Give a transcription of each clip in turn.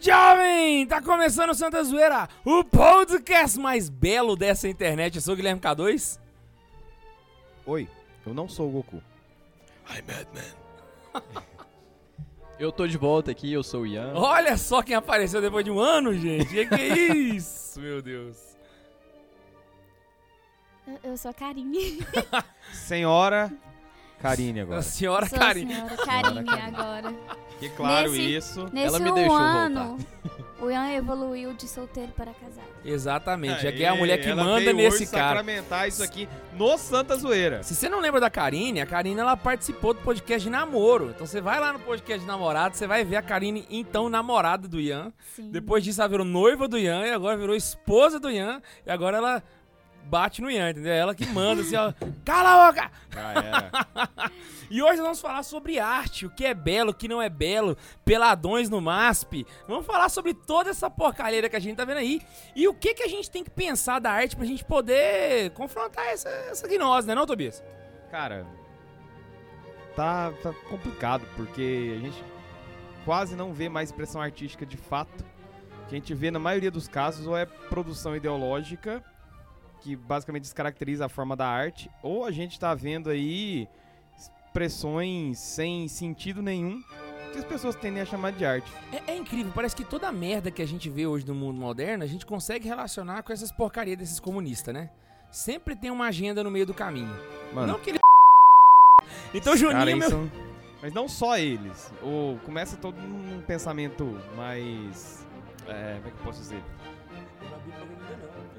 Jovem! Tá começando o Santa Zoeira, o podcast mais belo dessa internet. Eu sou o Guilherme K2. Oi, eu não sou o Goku. I'm Batman. Eu tô de volta aqui, eu sou o Ian. Olha só quem apareceu depois de um ano, gente. Que que é isso, meu Deus? Eu- Eu sou a Karine. Senhora Karine A agora. senhora sou Karine. a senhora Karine Karine. agora. Que claro Nesse- isso. Nesse Ela me um deixou ano, o Ian evoluiu de solteiro para casado. Exatamente. Aê, Aqui é a mulher que manda veio nesse hoje cara. sacramentar isso aqui no Santa Zoeira. Se você não lembra da Karine, a Karine ela participou do podcast de namoro. Então você vai lá no podcast de namorado, você vai ver a Karine, então namorada do Ian. Sim. Depois disso ela virou noiva do Ian e agora virou esposa do Ian. E agora ela bate no Ian, entendeu? É Ela que manda assim, ó. Cala a boca! Já era. E hoje nós vamos falar sobre arte, o que é belo, o que não é belo, peladões no MASP. Vamos falar sobre toda essa porcaria que a gente tá vendo aí. E o que, que a gente tem que pensar da arte pra gente poder confrontar essa, essa gnose, né não, Tobias? Cara, tá, tá complicado, porque a gente quase não vê mais expressão artística de fato. O que a gente vê na maioria dos casos ou é produção ideológica, que basicamente descaracteriza a forma da arte, ou a gente tá vendo aí expressões sem sentido nenhum que as pessoas tendem a chamar de arte. É, é incrível, parece que toda a merda que a gente vê hoje no mundo moderno, a gente consegue relacionar com essas porcarias desses comunistas, né? Sempre tem uma agenda no meio do caminho. Mano, Não que ele... Então, Cara, Juninho, aí meu... são- Mas não só eles. O... Começa todo um pensamento mais. É, como é que eu posso dizer?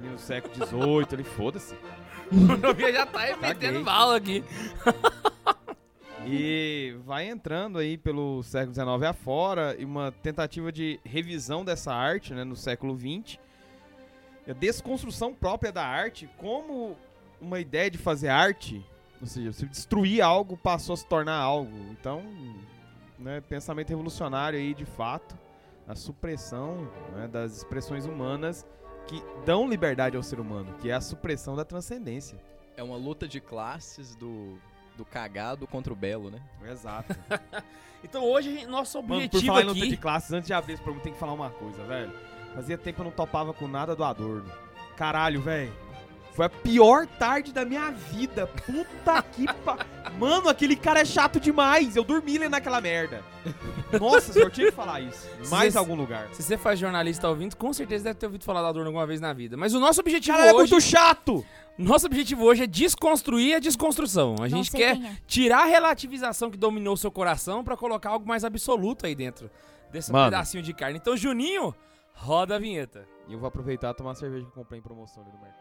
No século XVIII, ali foda-se. O já tá metendo bala aqui. E vai entrando aí pelo século XIX afora e uma tentativa de revisão dessa arte né, no século XX. A desconstrução própria da arte como uma ideia de fazer arte. Ou seja, se destruir algo passou a se tornar algo. Então, né, pensamento revolucionário aí de fato. A supressão né, das expressões humanas que dão liberdade ao ser humano, que é a supressão da transcendência. É uma luta de classes do, do cagado contra o belo, né? Exato. Então hoje, nosso Mano, por objetivo falar em luta aqui... de classes, antes de abrir esse programa, tem que falar uma coisa, velho. Fazia tempo que eu não topava com nada do Adorno. Caralho, velho. Foi a pior tarde da minha vida. Puta que pa... Mano, aquele cara é chato demais. Eu dormi lendo aquela merda. Nossa, senhor, tinha que falar isso. Mais Vocês- algum lugar. Se você faz jornalista ouvindo, com certeza deve ter ouvido falar da Adorno alguma vez na vida. Mas o nosso objetivo Cara, é hoje... muito chato. Nosso objetivo hoje é desconstruir a desconstrução. A gente quer é. tirar a relativização que dominou seu coração pra colocar algo mais absoluto aí dentro desse Mano. pedacinho de carne. Então, Juninho, roda a vinheta. E eu vou aproveitar e tomar a cerveja que eu comprei em promoção ali no mercado.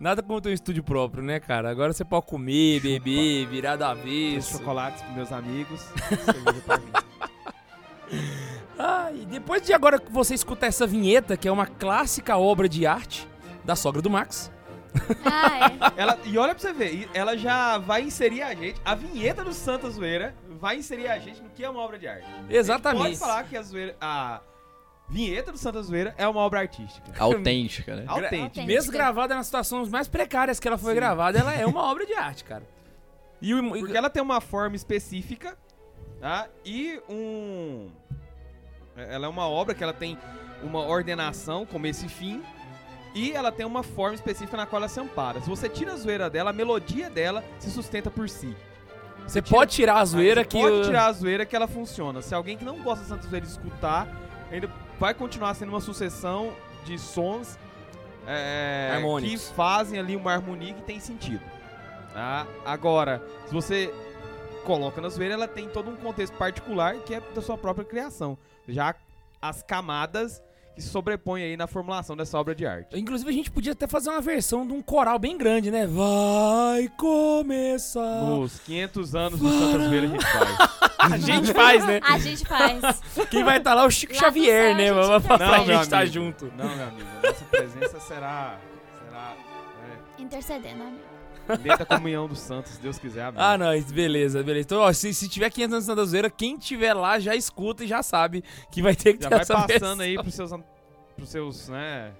Nada como ter um estúdio próprio, né, cara? Agora você pode comer, beber, virar do avesso. chocolates pros meus amigos. Ah, e depois de agora que você escutar essa vinheta, que é uma clássica obra de arte da sogra do Max. Ah, é. Ela, e olha pra você ver, ela já vai inserir a gente, a vinheta do Santa Zoeira vai inserir a gente no que é uma obra de arte. Exatamente. Pode falar que a, zoeira, a vinheta do Santa Zoeira é uma obra artística. Autêntica, né? Autêntica. Autêntica. Mesmo gravada nas situações mais precárias que ela foi Sim. gravada, ela é uma obra de arte, cara. E o, Porque ela tem uma forma específica, tá? E um... Ela é uma obra que ela tem uma ordenação, começo e fim, e ela tem uma forma específica na qual ela se ampara. Se você tira a zoeira dela, a melodia dela se sustenta por si. você tira- pode tirar a zoeira você que. pode tirar a zoeira que ela funciona. Se alguém que não gosta de Santa Zoeira escutar, ainda vai continuar sendo uma sucessão de sons é, que fazem ali uma harmonia que tem sentido. tá? Agora, se você coloca na zoeira, ela tem todo um contexto particular que é da sua própria criação. Já as camadas que se sobrepõem aí na formulação dessa obra de arte. Inclusive, a gente podia até fazer uma versão de um coral bem grande, né? Vai começar. Nos 500 anos do Santa Zoeira a gente faz. A gente faz, né? A gente faz. Quem vai estar lá é o Chico Lá Xavier, né? a gente Pra, gente estar amigo. junto. Não, meu amigo, a nossa presença será. será. Intercedendo, amigo. É, dentro da comunhão dos santos, se Deus quiser, amém. Ah, não, beleza, beleza. Então, ó, se, se tiver 500 anos da zoeira, quem tiver lá já escuta e já sabe que vai ter que Já ter vai passando versão. aí pros seus, pros seus né,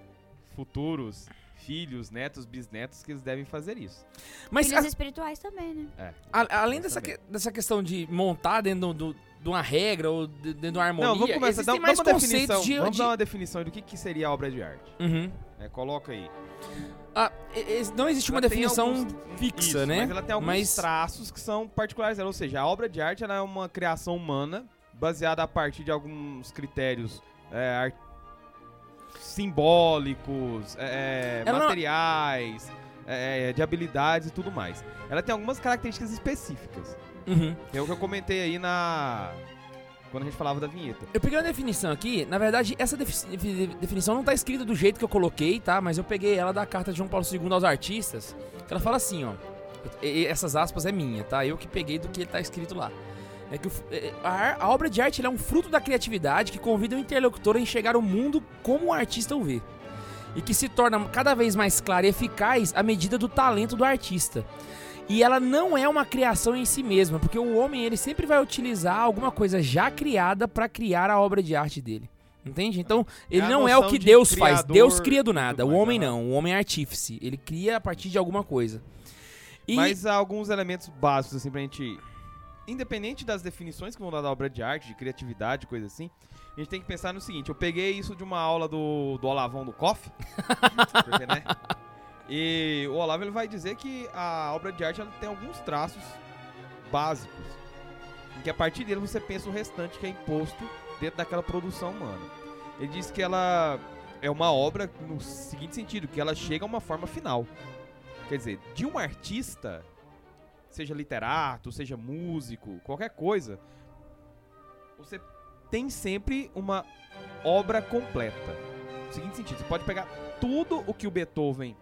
futuros filhos, netos, bisnetos que eles devem fazer isso. Mas Filhos a- espirituais também, né? É. a- além dessa, também. que- dessa questão de montar dentro do- do- de uma regra ou de- dentro de uma harmonia, Não, vamos começar. Dá, mais uma conceitos definição. de... vamos de- dar uma definição do que, que seria a obra de arte. Uhum. É, coloca aí. Ah, não existe uma Ela tem definição alguns- fixa, Isso, né? Mas ela tem alguns Mas- traços que são particulares dela. Ou seja, a obra de arte ela é uma criação humana baseada a partir de alguns critérios é, ar- simbólicos, é, Ela não- materiais, é, de habilidades e tudo mais. Ela tem algumas características específicas. Uhum. É o que eu comentei aí na. Quando a gente falava da vinheta. Eu peguei uma definição aqui, na verdade, essa defi- defi- definição não tá escrita do jeito que eu coloquei, tá? Mas eu peguei ela da carta de João Paulo II aos artistas, que ela fala assim, ó. essas aspas é minha, tá? Eu que peguei do que tá escrito lá. É que o f- é- a, a obra de arte é um fruto da criatividade que convida o interlocutor a enxergar o mundo como o artista o vê. E que se torna cada vez mais clara e eficaz à medida do talento do artista. E ela não é uma criação em si mesma, porque o homem ele sempre vai utilizar alguma coisa já criada para criar a obra de arte dele. Entende? Então, ele a não é o que de Deus faz. Deus cria do nada. O homem aham. não. O homem é artífice. Ele cria a partir de alguma coisa. E Mas há alguns elementos básicos, assim, pra gente. Independente das definições que vão dar da obra de arte, de criatividade, coisa assim, a gente tem que pensar no seguinte: eu peguei isso de uma aula do, do Olavão do COF. porque, né? E o Olavo ele vai dizer que a obra de arte ela tem alguns traços básicos. Em que a partir dele você pensa o restante que é imposto dentro daquela produção humana. Ele diz que ela é uma obra no seguinte sentido, que ela chega a uma forma final. Quer dizer, de um artista, seja literato, seja músico, qualquer coisa, você tem sempre uma obra completa. No seguinte sentido, você pode pegar tudo o que o Beethoven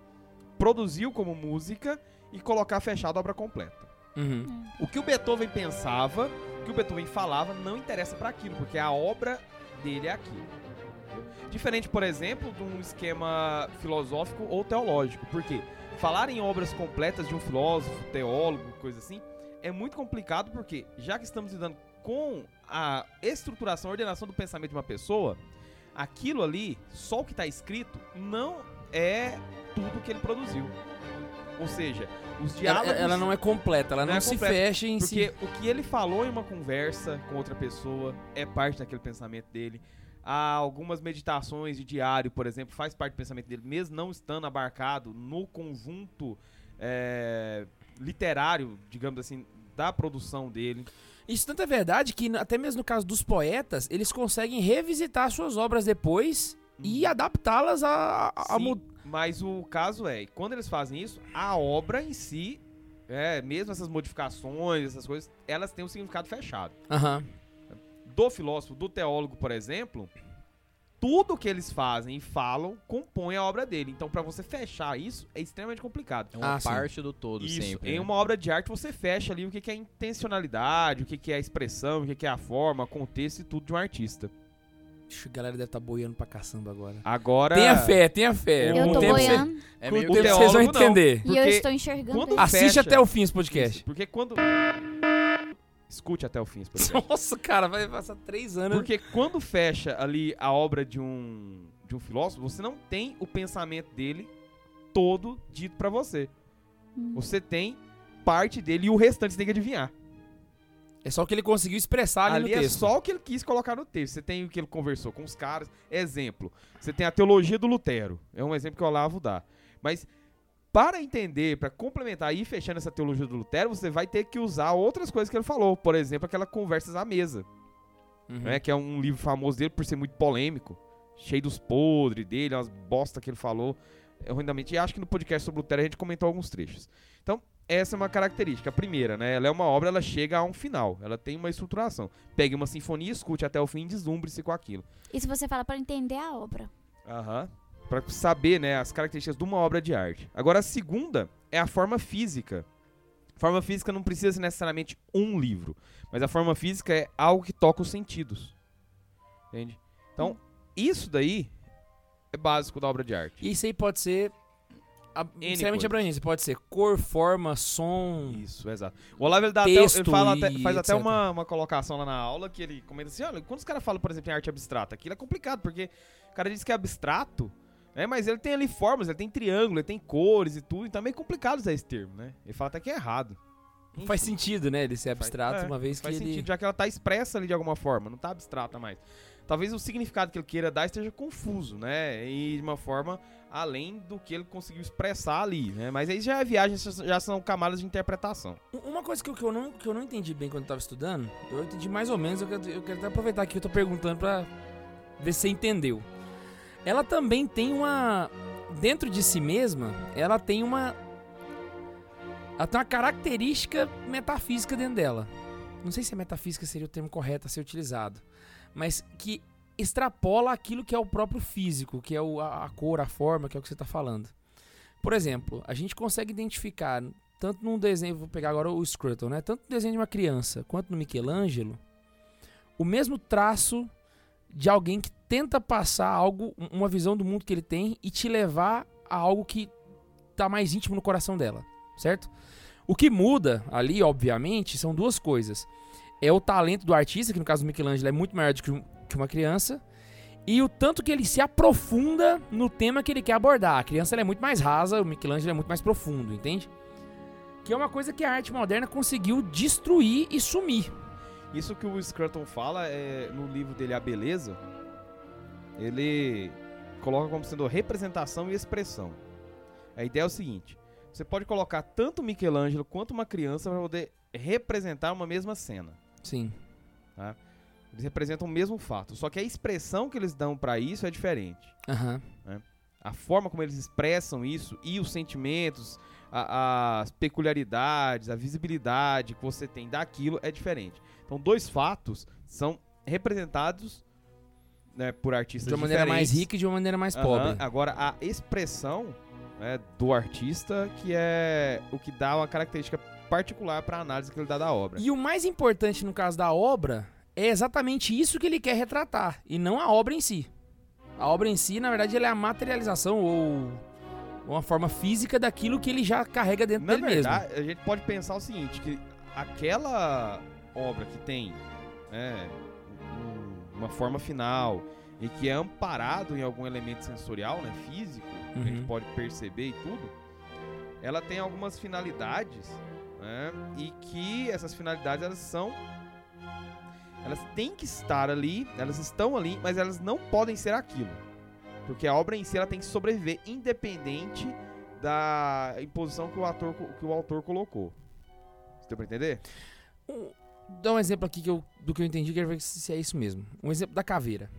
produziu como música e colocar fechado a obra completa. Uhum. O que o Beethoven pensava, o que o Beethoven falava, não interessa para aquilo, porque a obra dele é aquilo. Diferente, por exemplo, de um esquema filosófico ou teológico. Por quê? Falar em obras completas de um filósofo, teólogo, coisa assim, é muito complicado porque, já que estamos lidando com a estruturação, a ordenação do pensamento de uma pessoa, aquilo ali, só o que está escrito, não é tudo que ele produziu. Ou seja, os Ela, diálogos... ela não é completa, ela não, Não é se completa, fecha em si. Porque o que ele falou em uma conversa com outra pessoa é parte daquele pensamento dele. Há algumas meditações de diário, por exemplo, faz parte do pensamento dele, mesmo não estando abarcado no conjunto é, literário, digamos assim, da produção dele. Isso tanto é verdade que, até mesmo no caso dos poetas, eles conseguem revisitar suas obras depois e adaptá-las a, a, a Sim, mu- Mas o caso é, quando eles fazem isso, a obra em si, é, mesmo essas modificações, essas coisas, elas têm um significado fechado. Aham. Do filósofo, do teólogo, por exemplo, tudo que eles fazem e falam compõe a obra dele. Então, pra você fechar isso, é extremamente complicado. É uma Ah, sim. parte do todo Isso, sempre. em né? uma obra de arte você fecha ali o que é intencionalidade, o que é a expressão, o que é a forma, contexto e tudo de um artista. Ixi, a galera deve estar boiando pra caçamba agora. Agora, Tenha fé, tenha fé. Eu tô o tempo boiando É com o meio tempo vocês vão teólogo, não. entender. e eu estou enxergando. Assiste fecha. até o fim esse podcast. Isso, porque quando escute até o fim esse podcast. Nossa, cara, vai passar três anos. Porque quando fecha ali a obra de um, de um filósofo, você não tem o pensamento dele todo dito pra você. Hum. Você tem parte dele e o restante você tem que adivinhar. É só o que ele conseguiu expressar ali, ali no é texto. só o que ele quis colocar no texto. Você tem o que ele conversou com os caras. Exemplo, você tem a teologia do Lutero. É um exemplo que o Olavo dá. Mas para entender, para complementar e ir fechando essa teologia do Lutero, você vai ter que usar outras coisas que ele falou. Por exemplo, aquela Conversas à Mesa. Uhum. né, que é um livro famoso dele por ser muito polêmico, cheio dos podres dele, umas bosta que ele falou, é, ruindamente. E acho que no podcast sobre Lutero a gente comentou alguns trechos. Então, essa é uma característica. A primeira, né? Ela é uma obra, ela chega a um final, ela tem uma estruturação. Pegue uma sinfonia, escute até o fim, deslumbre-se com aquilo. Isso você fala pra entender a obra. Aham. Pra saber, né, as características de uma obra de arte. Agora, a segunda é a forma física Forma física não precisa ser necessariamente um livro, mas a forma física é algo que toca os sentidos. Entende? Então, isso daí é básico da obra de arte. E isso aí pode ser N extremamente abrangente. Pode ser cor, forma, som. Isso, exato. O Olavo ele dá até, ele fala até- faz até etc. uma, uma colocação lá na aula que ele comenta assim: olha, quando os caras falam, por exemplo, em arte abstrata, aquilo é complicado, porque o cara diz que é abstrato, né? Mas ele tem ali formas, ele tem triângulo, ele tem cores e tudo, então é meio complicado usar esse termo, né? Ele fala até que é errado. Não faz sentido, né? Ele ser abstrato, é, uma vez que Faz ele. sentido, já que ela tá expressa ali de alguma forma, não tá abstrata mais. Talvez o significado que ele queira dar esteja confuso, né? E de uma forma além do que ele conseguiu expressar ali, né? Mas aí já é viagem, já são camadas de interpretação. Uma coisa que eu, que, eu não, que eu não entendi bem quando eu tava estudando, eu entendi mais ou menos, eu quero, eu quero até aproveitar aqui que eu tô perguntando pra ver se você entendeu. Ela também tem uma. Dentro de si mesma, ela tem uma. Ela tem uma característica metafísica dentro dela. Não sei se metafísica seria o termo correto a ser utilizado, mas que extrapola aquilo que é o próprio físico, que é o- a, a cor, a forma, que é o que você está falando. Por exemplo, a gente consegue identificar tanto num desenho, vou pegar agora o Scruton, né? Tanto no desenho de uma criança quanto no Michelangelo, o mesmo traço de alguém que tenta passar algo, um- uma visão do mundo que ele tem e te levar a algo que tá mais íntimo no coração dela, certo? O que muda ali, obviamente, são duas coisas. É o talento do artista, que no caso do Michelangelo é muito maior do que, um- uma criança, e o tanto que ele se aprofunda no tema que ele quer abordar. A criança é muito mais rasa, o Michelangelo é muito mais profundo, entende? Que é uma coisa que a arte moderna conseguiu destruir e sumir. Isso que o Scruton fala é, no livro dele A Beleza, ele coloca como sendo representação e expressão. A ideia é o seguinte: você pode colocar tanto Michelangelo quanto uma criança para poder representar uma mesma cena. Sim. Eles representam o mesmo fato, só que a expressão que eles dão para isso é diferente. Aham. A forma como eles expressam isso e os sentimentos, a- as peculiaridades, a visibilidade que você tem daquilo é diferente. Então, dois fatos são representados né, por artistas De uma maneira mais diferentes. rica e de uma maneira mais Aham. pobre. Agora, a expressão né, do artista que é o que dá uma característica particular para a análise que ele dá da obra. E o mais importante no caso da obra é exatamente isso que ele quer retratar, e não a obra em si. A obra em si, na verdade, ela é a materialização ou uma forma física daquilo que ele já carrega dentro Na dele mesmo. verdade, a gente pode pensar o seguinte, que aquela obra que tem né, uma forma final e que é amparado em algum elemento sensorial, né, físico, que a gente Uhum. pode perceber e tudo, ela tem algumas finalidades, né, e que essas finalidades elas são elas têm que estar ali, elas estão ali, mas elas não podem ser aquilo. Porque a obra em si ela tem que sobreviver independente da imposição que o, ator, que o autor colocou. Você deu pra entender? Dá um exemplo aqui que eu- do que eu entendi, quero ver se se é isso mesmo. Um exemplo da caveira.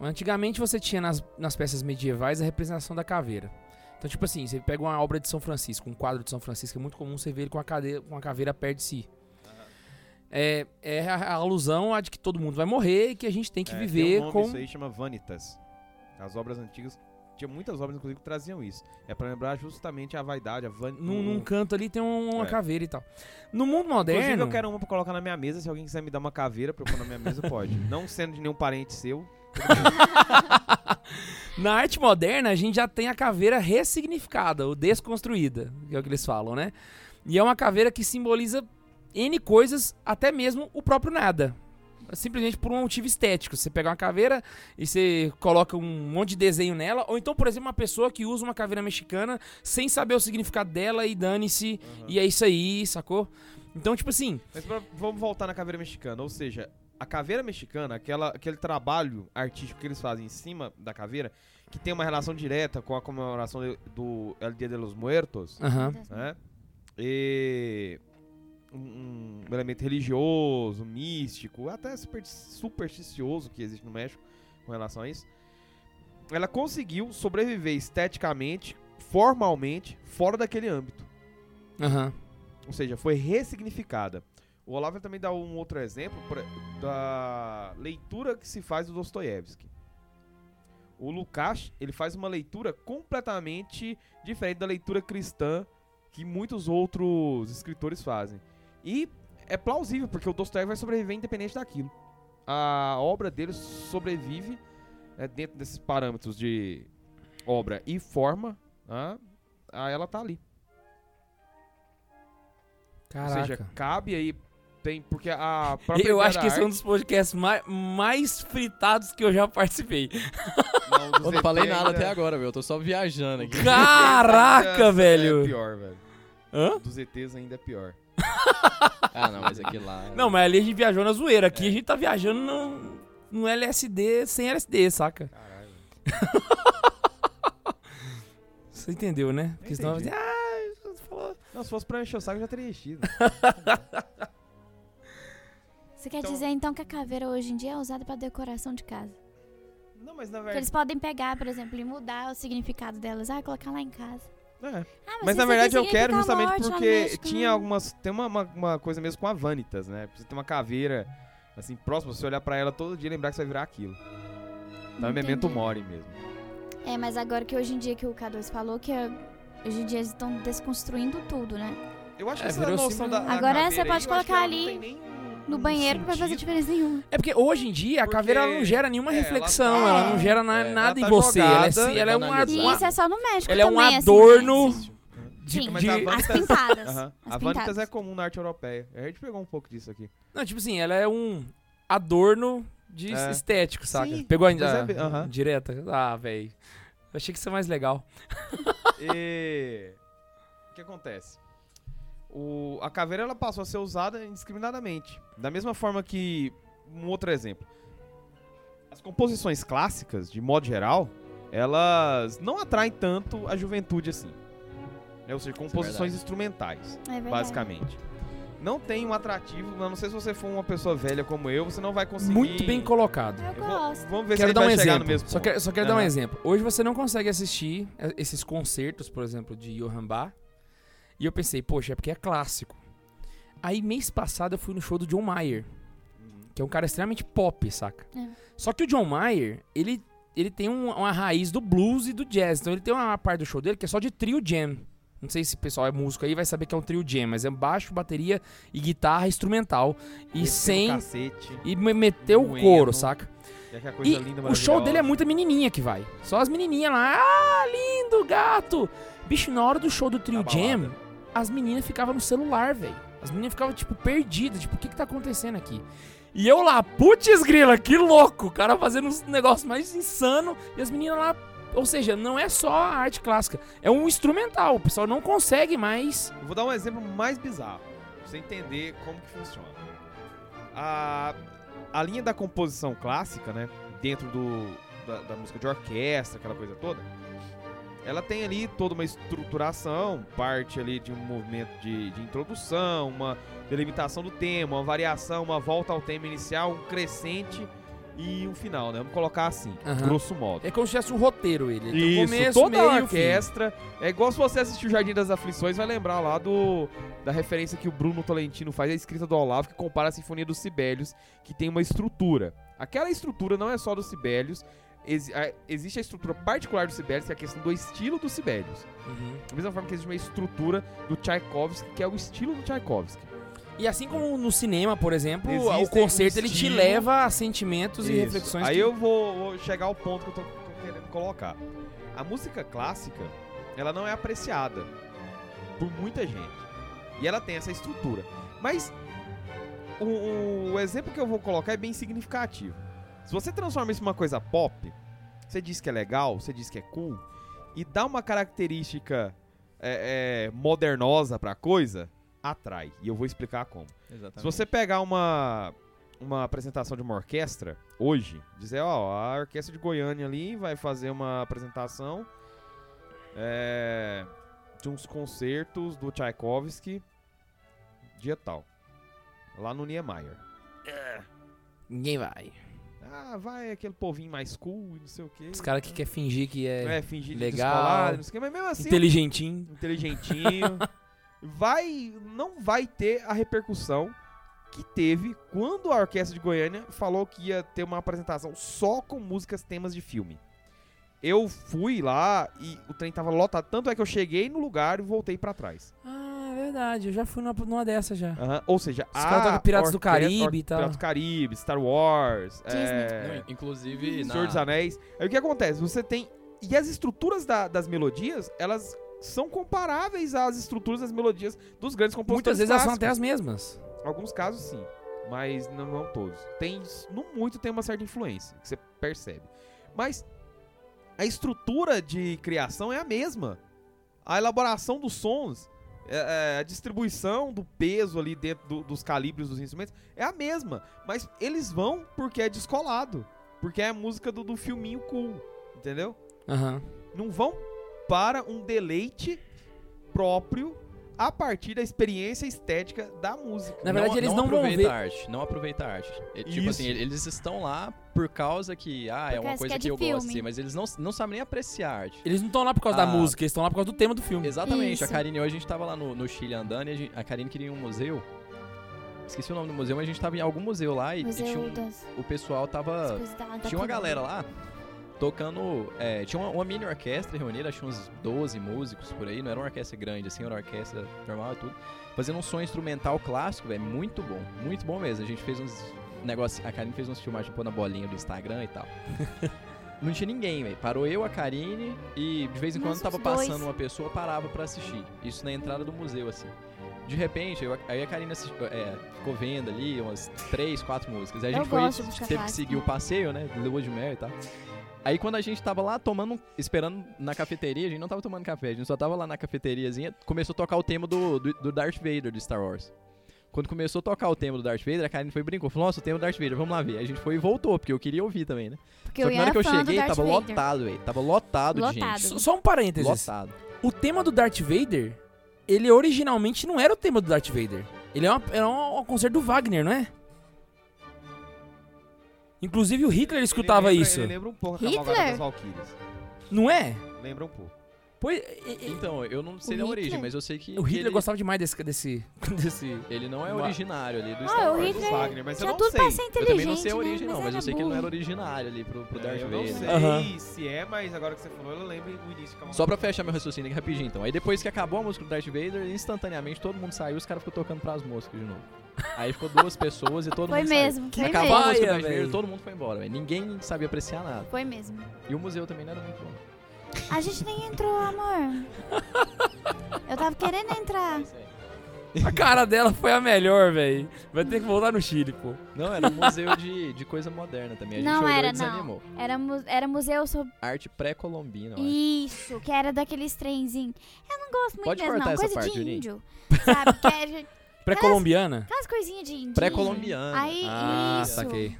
Antigamente você tinha nas, nas peças medievais a representação da caveira. Então, tipo assim, você pega uma obra de São Francisco, um quadro de São Francisco, é muito comum você ver ele com a, cadeira, com a caveira perto de si. É, é a, a alusão a de que todo mundo vai morrer e que a gente tem que É, viver tem um nome, com. Isso aí chama Vanitas. As obras antigas, tinha muitas obras inclusive que traziam isso. É pra lembrar justamente a vaidade, a van... Num, num canto ali tem um- uma É. caveira e tal. No mundo Inclusive moderno. eu quero uma pra colocar na minha mesa, se alguém quiser me dar uma caveira pra eu pôr na minha mesa, pode. Não sendo de nenhum parente seu. Na arte moderna, a gente já tem a caveira ressignificada, ou desconstruída, que é o que eles falam, né? E é uma caveira que simboliza N coisas, até mesmo o próprio nada. Simplesmente por um motivo estético. Você pega uma caveira e você coloca um monte de desenho nela, ou então, por exemplo, uma pessoa que usa uma caveira mexicana sem saber o significado dela e dane-se, e é isso aí, sacou? Então, tipo assim, Mas pra- vamos voltar na caveira mexicana, ou seja, a caveira mexicana, aquela, aquele trabalho artístico que eles fazem em cima da caveira, que tem uma relação direta com a comemoração do El Dia de los Muertos, aham. né? E um, um elemento religioso, místico, até super- supersticioso que existe no México com relação a isso. Ela conseguiu sobreviver esteticamente, formalmente, fora daquele âmbito. Aham. Ou seja, foi ressignificada. O Olavo também dá um outro exemplo por- da leitura que se faz do Dostoiévski. O Lukács, ele faz uma leitura completamente diferente da leitura cristã que muitos outros escritores fazem. E é plausível, porque o Dostoiévski vai sobreviver independente daquilo. A obra dele sobrevive é, dentro desses parâmetros de obra e forma, ah, ah, ela tá ali. Caraca. Ou seja, cabe aí, tem, porque a própria eu acho que esse é um dos podcasts mais, mais fritados que eu já participei. não, Eu não falei nada ainda- até agora, meu. Eu tô só viajando aqui. Caraca, Essa velho. É pior, velho. Hã? Dos ETs ainda é pior. Ah, não, mas aqui lá. Não, mas ali a gente viajou na zoeira. Aqui a gente tá viajando no, no LSD sem LSD, saca? Caralho. Você entendeu, né? Porque senão ah, você falou. Não, se fosse pra encher o saco, eu já teria enchido. Você quer Então- dizer então que a caveira hoje em dia é usada pra decoração de casa? Não, mas na Que verdade. eles podem pegar, por exemplo, e mudar o significado delas. Ah, colocar lá em casa. É. Ah, Mas isso na verdade eu quero justamente morte porque tinha né? algumas. Tem uma, uma, uma coisa mesmo com a Vanitas, né? Você tem uma caveira assim, próxima, você olhar pra ela todo dia e lembrar que você vai virar aquilo. Então é memento mori mesmo. É, mas agora que hoje em dia que o K2 falou que é- hoje em dia eles estão desconstruindo tudo, né? Eu acho que É, essa virou noção da. da Agora caveira você pode que colocar ali tem nem No um banheiro não vai fazer diferença nenhuma. É porque hoje em dia a Porque- caveira ela não gera nenhuma é, ela reflexão, tá- ela, não gera na- é, nada ela em tá você. Ela é, jogada, assim- ela é um, banalizada. E uma- isso é só no México ela é um também, assim, adorno né? de, Sim, Mas de- a As pintadas. Aham. As A Vanitas pintadas. é comum na arte europeia. A gente pegou um pouco disso aqui. Não, tipo assim, ela é um adorno de É. estético, saca? Sim, Pegou a, mas é bem- aham. direta? Ah, velho. Achei que isso é mais legal. E o que acontece? O, a caveira ela passou a ser usada indiscriminadamente. Da mesma forma que um outro exemplo. As composições clássicas, de modo geral, elas não atraem tanto a juventude assim. Né? Ou seja, composições verdade. instrumentais, É basicamente. Não tem um atrativo, a não sei se você for uma pessoa velha como eu, você não vai conseguir. Muito bem colocado. Eu gosto. vamos ver Quero se dar a um vai chegar no exemplo. mesmo Só ponto. quero, só quero dar um exemplo. Hoje você não consegue assistir eh, esses concertos, por exemplo, de Johann Bach. E eu pensei, poxa, é porque é clássico. Aí, mês passado, eu fui no show do John Mayer, que é um cara extremamente pop, saca? É. Só que o John Mayer, ele, ele tem um- uma raiz do blues e do jazz. Então, ele tem uma parte do show dele que é só de trio jam. Não sei se o pessoal é músico aí vai saber que é um trio jam, mas é baixo, bateria e guitarra instrumental. E sem. Cacete, E me- meteu o couro, saca? coisa E linda, o show dele é muita menininha que vai. Só as menininhas lá. Ah, lindo, gato. Bicho, na hora do show do Trio Jam. As meninas ficavam no celular, velho. As meninas ficavam, tipo, perdidas. Tipo, o que que tá acontecendo aqui? E eu lá, putz grila, que louco. O cara fazendo uns negócios mais insano e as meninas lá... Ou seja, não é só a arte clássica. É um instrumental. O pessoal não consegue mais... Vou dar um exemplo mais bizarro, pra você entender como que funciona. A, a linha da composição clássica, né, dentro do, da, da música de orquestra, aquela coisa toda, ela tem ali toda uma estruturação, parte ali de um movimento de, de introdução, uma delimitação do tema, uma variação, uma volta ao tema inicial, um crescente e um final, né? Vamos colocar assim, Aham. grosso modo. É como se tivesse um roteiro ele. Tem Isso, começo, toda meio a e o fim. orquestra. É igual se você assistir o Jardim das Aflições, vai lembrar lá do da referência que o Bruno Tolentino faz, a escrita do Olavo, que compara a Sinfonia dos Sibelius, que tem uma estrutura. Aquela estrutura não é só dos Sibelius, a- existe a estrutura particular do Sibelius, que é a questão do estilo do Sibelius. Uhum. Da mesma forma que existe uma estrutura do Tchaikovsky, que é o estilo do Tchaikovsky. E assim como no cinema, por exemplo, o concerto um ele te leva a sentimentos e Isso. reflexões. Aí que- eu vou, vou chegar ao ponto que eu tô, tô querendo colocar. A música clássica, ela não é apreciada por muita gente. E ela tem essa estrutura. Mas o- o exemplo que eu vou colocar é bem significativo. Se você transforma isso em uma coisa pop, você diz que é legal, você diz que é cool, e dá uma característica é, é, modernosa pra coisa, atrai. E eu vou explicar como. Exatamente. Se você pegar uma, uma apresentação de uma orquestra hoje, dizer, ó, a orquestra de Goiânia ali vai fazer uma apresentação é, de uns concertos do Tchaikovsky dia tal, lá no Niemeyer. Ninguém vai. Ah, vai aquele povinho mais cool e não sei o quê. Os caras que quer fingir que é, é, fingir legal, não sei o quê, mas mesmo assim inteligentinho. inteligentinho. vai, não vai ter a repercussão que teve quando a Orquestra de Goiânia falou que ia ter uma apresentação só com músicas temas de filme. eu fui lá e o trem tava lotado. Tanto é que eu cheguei no lugar e voltei pra trás. Ah, verdade. Eu já fui numa, numa dessa já. Ou seja, Os caras tocam Piratas do Caribe e tal. Piratas do Caribe, Star Wars, é, Não, inclusive, na, Senhor dos Anéis. Aí o que acontece? Você tem. E as estruturas da- das melodias, elas são comparáveis às estruturas das melodias dos grandes Muitas compositores. vezes elas são clássicos. até as mesmas. Alguns casos sim, mas não, não todos. Tem, no muito tem uma certa influência, que você percebe. Mas a estrutura de criação é a mesma. A elaboração dos sons, é, é, a distribuição do peso ali dentro do- dos calibres dos instrumentos é a mesma. Mas eles vão porque é descolado. Porque é a música do, do filminho cool, entendeu? Aham. não vão para um deleite próprio a partir da experiência estética da música. Na verdade, eles não vão aproveita ver- a arte, não aproveita a arte. É, tipo Isso. assim, eles estão lá por causa que, ah, é Por uma causa coisa que que, é de eu gosto, filme. assim, mas eles não, não sabem nem apreciar a arte. Eles não estão lá por causa da Ah. música, eles estão lá por causa do tema do filme. Exatamente, a Isso. Karine, hoje a gente tava lá no, no Chile andando e a, gente- a Karine queria ir em um museu. Esqueci o nome do museu, mas a gente tava em algum museu lá e, e tinha Museu um- das o pessoal tava. da, da Tinha uma galera lá tocando. é, tinha uma, uma mini orquestra reunida, acho uns 12 músicos por aí. Não era uma orquestra grande, assim, era uma orquestra normal e tudo. Fazendo um som instrumental clássico, velho. Muito bom. Muito bom mesmo. A gente fez uns negócios. A Karine fez uns filmagens pôr na bolinha do Instagram e tal. Não tinha ninguém, velho. Parou eu, a Karine e de vez em quando Nossa, tava dois. passando uma pessoa, parava pra assistir. Isso na entrada do museu, assim. De repente, eu- aí a Karine assisti- é, ficou vendo ali umas três, quatro músicas. Aí a Eu gente foi, teve que seguir o passeio, né? Lua de mel e tal. Aí quando a gente tava lá tomando, esperando na cafeteria, a gente não tava tomando café, a gente só tava lá na cafeteriazinha, começou a tocar o tema do, do, do Darth Vader de Star Wars. Quando começou a tocar o tema do Darth Vader, a Karine foi e brincou, falou, nossa, o tema do Darth Vader, vamos lá ver. A gente foi e voltou, porque eu queria ouvir também, né? Porque só eu que na hora era que eu cheguei, tava Vader. lotado, velho. Tava lotado, de Lotado. gente. S- Só um parênteses. Lotado. O tema do Darth Vader, ele originalmente não era o tema do Darth Vader. Ele é, uma, é um, um concerto do Wagner, não é? Inclusive o Hitler escutava ele lembra, isso. Ele lembra um pouco a Hitler? Cavalgada das Valquírias. Não é? Lembra um pouco. Pois, e- e- Então, eu não sei O da origem, Hitler? mas eu sei que o Hitler ele, gostava demais desse, desse, desse... ele não é originário ali do Ah, Star o Wars. Hitler Wagner, mas eu não tudo sei. pra ser Eu inteligente, também não sei a origem, né? não, mas eu era sei que ele não era burro. originário ali pro, pro É, Darth eu não Vader. sei Aham. se é, mas agora que você falou, eu lembro o início de Cavalgada. Só pra fechar meu raciocínio aqui rapidinho, então. Aí depois que acabou a música do Darth Vader, instantaneamente todo mundo saiu e os caras ficou tocando pras músicas de novo. Aí ficou duas pessoas e todo Foi mundo mesmo, saiu. foi Acabou a mesmo. música do Darth Vader, todo mundo foi embora, velho. Ninguém sabia apreciar nada. Foi mesmo. E o museu também não era muito bom. A gente nem entrou, amor. Eu tava querendo entrar. A cara dela foi a melhor, velho. Vai ter que voltar no Chile, pô. Não, era um museu de, de coisa moderna também. A gente Não olhou era, e desanimou. Era, mu- era museu sobre. Arte pré-colombina. Isso, que era daqueles trenzinhos. Eu não gosto muito Pode mesmo, cortar não. essa Coisa parte, de Juninho. índio. Sabe? Que é, Pré-colombiana? aquelas coisinhas de índio. Pré-colombiana. Aí, Ah, isso. saquei.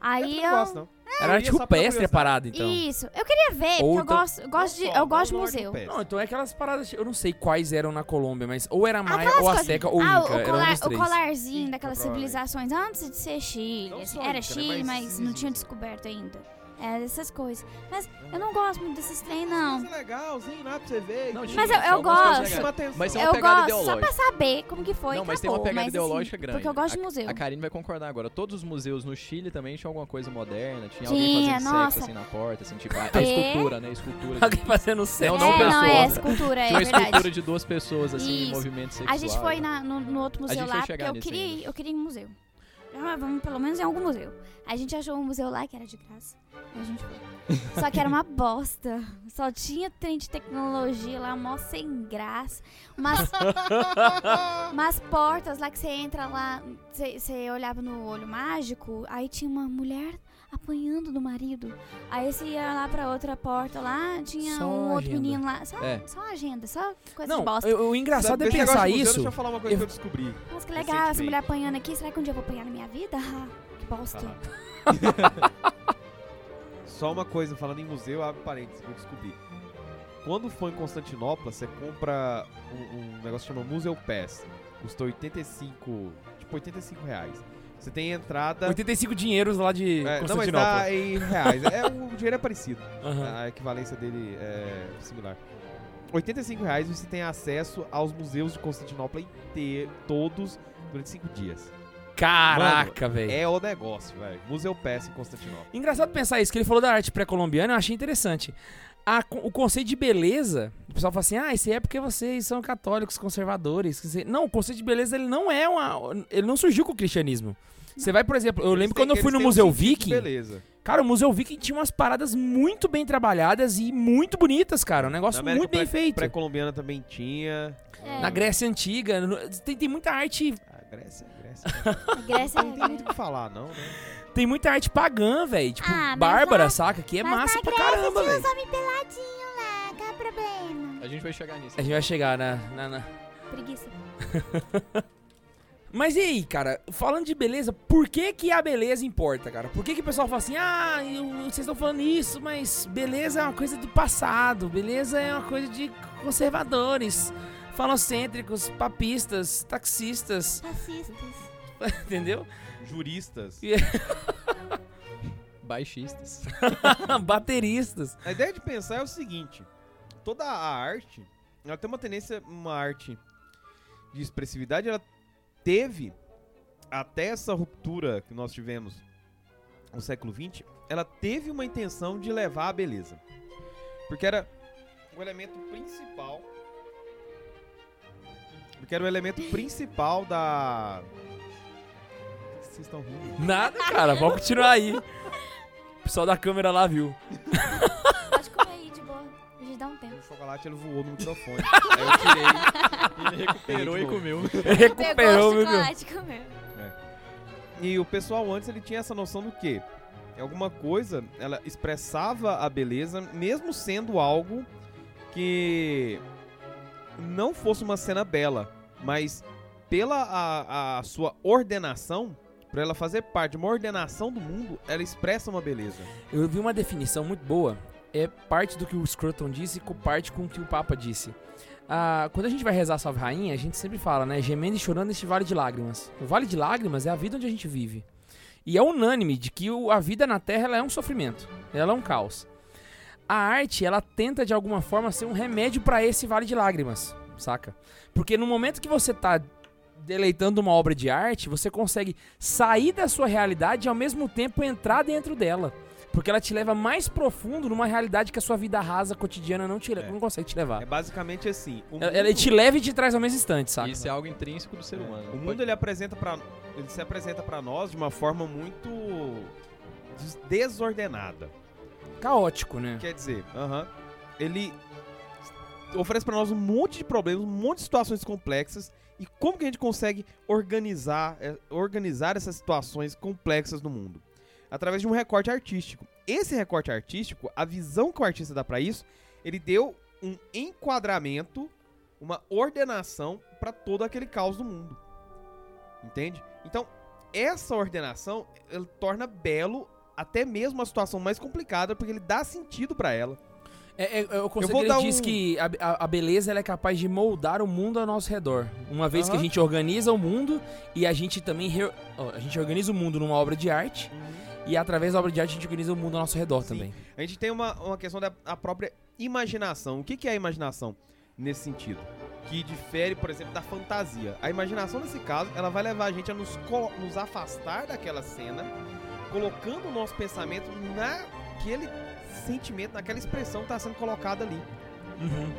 Aí eu não gosto, não. Era Eu arte rupestre a parada, então. Isso. Eu queria ver, Ou porque então- eu gosto, eu gosto de, só, eu gosto de museu. Não, então é aquelas paradas, eu não sei quais eram na Colômbia, mas ou era Maia, Aquelas ou coisas- Azteca, ou ah, Inca, o, era um colar, o colarzinho Inca, daquelas civilizações antes de ser Chile. Assim, era né, Chile, mas mas não tinha descoberto ainda. É, essas coisas. Mas eu não gosto muito desses trem, não. Mas é legalzinho, nada pra você ver. Não, Mas eu- eu gosto. Mas tem uma Eu pegada gosto, só pra ideológica. saber como que foi. Não, mas tem uma acabou, pegada mas, ideológica assim, grande. Porque eu gosto de A- museu. A Karine vai concordar agora. Todos os museus no Chile também tinham alguma coisa moderna. Tinha, Tinha, alguém fazendo nossa. sexo assim na porta, assim, tipo, a, a É. escultura, né? Escultura. de- Alguém fazendo sexo. Não, não é, não, pessoa, é né? escultura, é Tinha uma escultura de duas pessoas, assim, em Isso. movimento sexual. A gente foi na- no, no outro museu lá, porque eu queria, eu queria ir em museu. Ah, vamos pelo menos em algum museu. A gente achou um museu lá que era de graça. E a gente foi. Só que era uma bosta. Só tinha trem de tecnologia lá, mó sem graça. Umas, umas portas lá que você entra lá, você olhava no olho mágico, aí tinha uma mulher apanhando do marido. Aí você ia lá pra outra porta lá, tinha Só um outro agenda. menino lá. Só, É. só agenda, só coisa Não, de bosta. o, o engraçado Sabe, é pensar de museu, isso. Deixa eu falar uma coisa eu- que eu descobri. Nossa, que legal, essa mulher apanhando aqui. Será que um dia eu vou apanhar na minha vida? Ah, que bosta. Só uma coisa, falando em museu, abre parênteses, que eu descobri. Quando for em Constantinopla, você compra um, um negócio que chama Museu Pass. Custa 85, tipo 85 reais. Você tem entrada... 85 dinheiros lá de É, não, mas Constantinopla. dá em reais. é, o dinheiro é parecido. Aham. A equivalência dele é similar. 85 reais você tem acesso aos museus de Constantinopla inteiro, todos, durante 5 dias. Caraca, velho. É o negócio, velho. Museu Pass em Constantinopla. Engraçado pensar isso, que ele falou da arte pré-colombiana, eu achei interessante. A o conceito de beleza, o pessoal fala assim, ah, isso aí é porque vocês são católicos, conservadores. quer dizer, Não, o conceito de beleza, ele não é uma... Ele não surgiu com o cristianismo. Você vai, por exemplo, eu lembro quando eu fui no Museu Viking, Beleza. cara, o Museu Viking tinha umas paradas muito bem trabalhadas e muito bonitas, cara. Um negócio muito bem pré- feito. Pré-colombiana também tinha. É, Na Grécia Antiga, tem, tem muita arte A Grécia, Grécia. a Grécia Não tem muito o que falar, não, né? Tem muita arte pagã, velho. Tipo, Ah, mas Bárbara, lá- saca? Que é Mas massa na pra Grécia caramba, tinha velho. os homens peladinhos lá, qual é o problema? A gente vai chegar nisso. A gente vai chegar na, na- na- Preguiça. Mas e aí, cara? Falando de beleza, por que que a beleza importa, cara? Por que que o pessoal fala assim, ah, eu- vocês estão falando isso, mas beleza é uma coisa do passado, beleza é uma coisa de conservadores, falocêntricos, papistas, taxistas, Racistas. entendeu? Juristas. Baixistas. Bateristas. A ideia de pensar é o seguinte: toda a arte, ela tem uma tendência, uma arte de expressividade, ela teve até essa ruptura que nós tivemos no século XX, ela teve uma intenção de levar a beleza. Porque era o elemento principal. Porque era o elemento principal da. O que Vocês estão rindo? Nada, cara, vamos continuar aí. O pessoal da câmera lá viu. Pode comer aí de boa. A gente dá um tempo. O chocolate ele voou no microfone. Aí eu tirei. Ele recuperou e comeu. Recuperou, Pegou o chocolate e comeu. E o pessoal antes ele tinha essa noção do quê? É alguma coisa, ela expressava a beleza, mesmo sendo algo que não fosse uma cena bela, mas pela a, a sua ordenação, por ela fazer parte de uma ordenação do mundo, ela expressa uma beleza. Eu vi uma definição muito boa. É parte do que o Scruton disse com parte com o que o Papa disse. Ah, quando a gente vai rezar Salve Rainha, a gente sempre fala, né? Gemendo e chorando neste vale de lágrimas. O vale de lágrimas é a vida onde a gente vive. E é unânime de que a vida na Terra é um sofrimento. Ela é um caos. A arte, ela tenta de alguma forma ser um remédio pra esse vale de lágrimas, saca? Porque no momento que você tá deleitando uma obra de arte, você consegue sair da sua realidade e ao mesmo tempo entrar dentro dela. Porque ela te leva mais profundo numa realidade que a sua vida rasa, cotidiana, não, te, É. não consegue te levar. É basicamente assim. O Ela, mundo- te leva e te traz ao mesmo instante, saca? Isso é algo intrínseco do ser humano. O mundo ele apresenta para ele se apresenta para nós de uma forma muito des- desordenada. Caótico, né? Quer dizer, aham, ele oferece pra nós um monte de problemas, um monte de situações complexas. E como que a gente consegue organizar, é, organizar essas situações complexas no mundo? Através de um recorte artístico. Esse recorte artístico, a visão que o artista dá pra isso, ele deu um enquadramento, uma ordenação pra todo aquele caos do mundo. Entende? Então, essa ordenação ele torna belo até mesmo a situação mais complicada, porque ele dá sentido pra ela. É, é, é, o conceito vou ele dar diz um- que a, a- a beleza ela é capaz de moldar o mundo ao nosso redor. Uma vez que a gente organiza o mundo e a gente também re- a gente organiza o mundo numa obra de arte e através da obra de arte a gente organiza o mundo ao nosso redor Sim. também. A gente tem uma, uma questão da a própria imaginação. O que, que é a imaginação nesse sentido? Que difere, por exemplo, da fantasia. A imaginação, nesse caso, ela vai levar a gente a nos, nos afastar daquela cena, colocando o nosso pensamento naquele sentimento, naquela expressão que está sendo colocada ali. Uhum.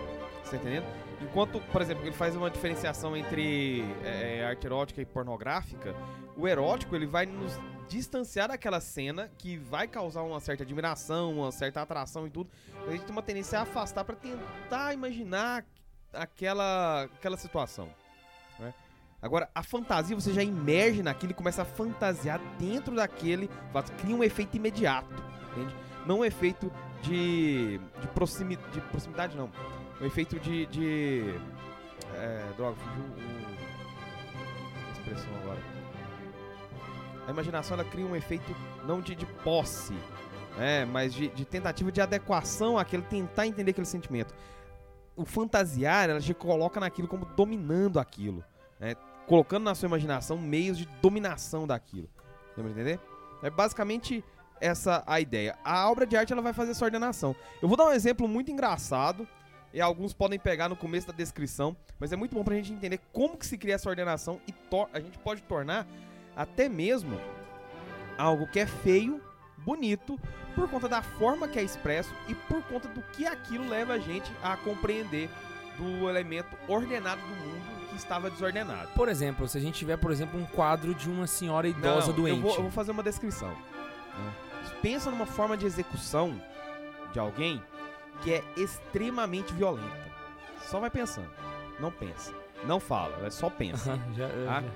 Você tá entendendo? Enquanto, por exemplo, ele faz uma diferenciação entre é, arte erótica e pornográfica, o erótico ele vai nos distanciar daquela cena que vai causar uma certa admiração, uma certa atração e tudo. A gente tem uma tendência a afastar para tentar imaginar aquela, aquela situação. né? Agora, a fantasia você já emerge naquilo e começa a fantasiar dentro daquele cria um efeito imediato, entende? Não um efeito de, de, proximi, de proximidade, não. Um efeito de. de é, droga, fugiu o. a expressão agora. A imaginação ela cria um efeito não de, de posse, né, mas de, de tentativa de adequação àquele, tentar entender aquele sentimento. O fantasiar, ela te coloca naquilo como dominando aquilo, né, colocando na sua imaginação meios de dominação daquilo. Deu pra entender? É basicamente essa a ideia. A obra de arte ela vai fazer essa ordenação. Eu vou dar um exemplo muito engraçado e alguns podem pegar no começo da descrição, mas é muito bom pra gente entender como que se cria essa ordenação e a gente pode tornar até mesmo algo que é feio, bonito, por conta da forma que é expresso e por conta do que aquilo leva a gente a compreender do elemento ordenado do mundo que estava desordenado. Por exemplo, se a gente tiver, por exemplo, um quadro de uma senhora idosa Não, doente. Eu vou, eu vou fazer uma descrição. né? Pensa numa forma de execução de alguém que é extremamente violenta. Só vai pensando. Não pensa. Não fala, é só pensa. Já- Ah, já-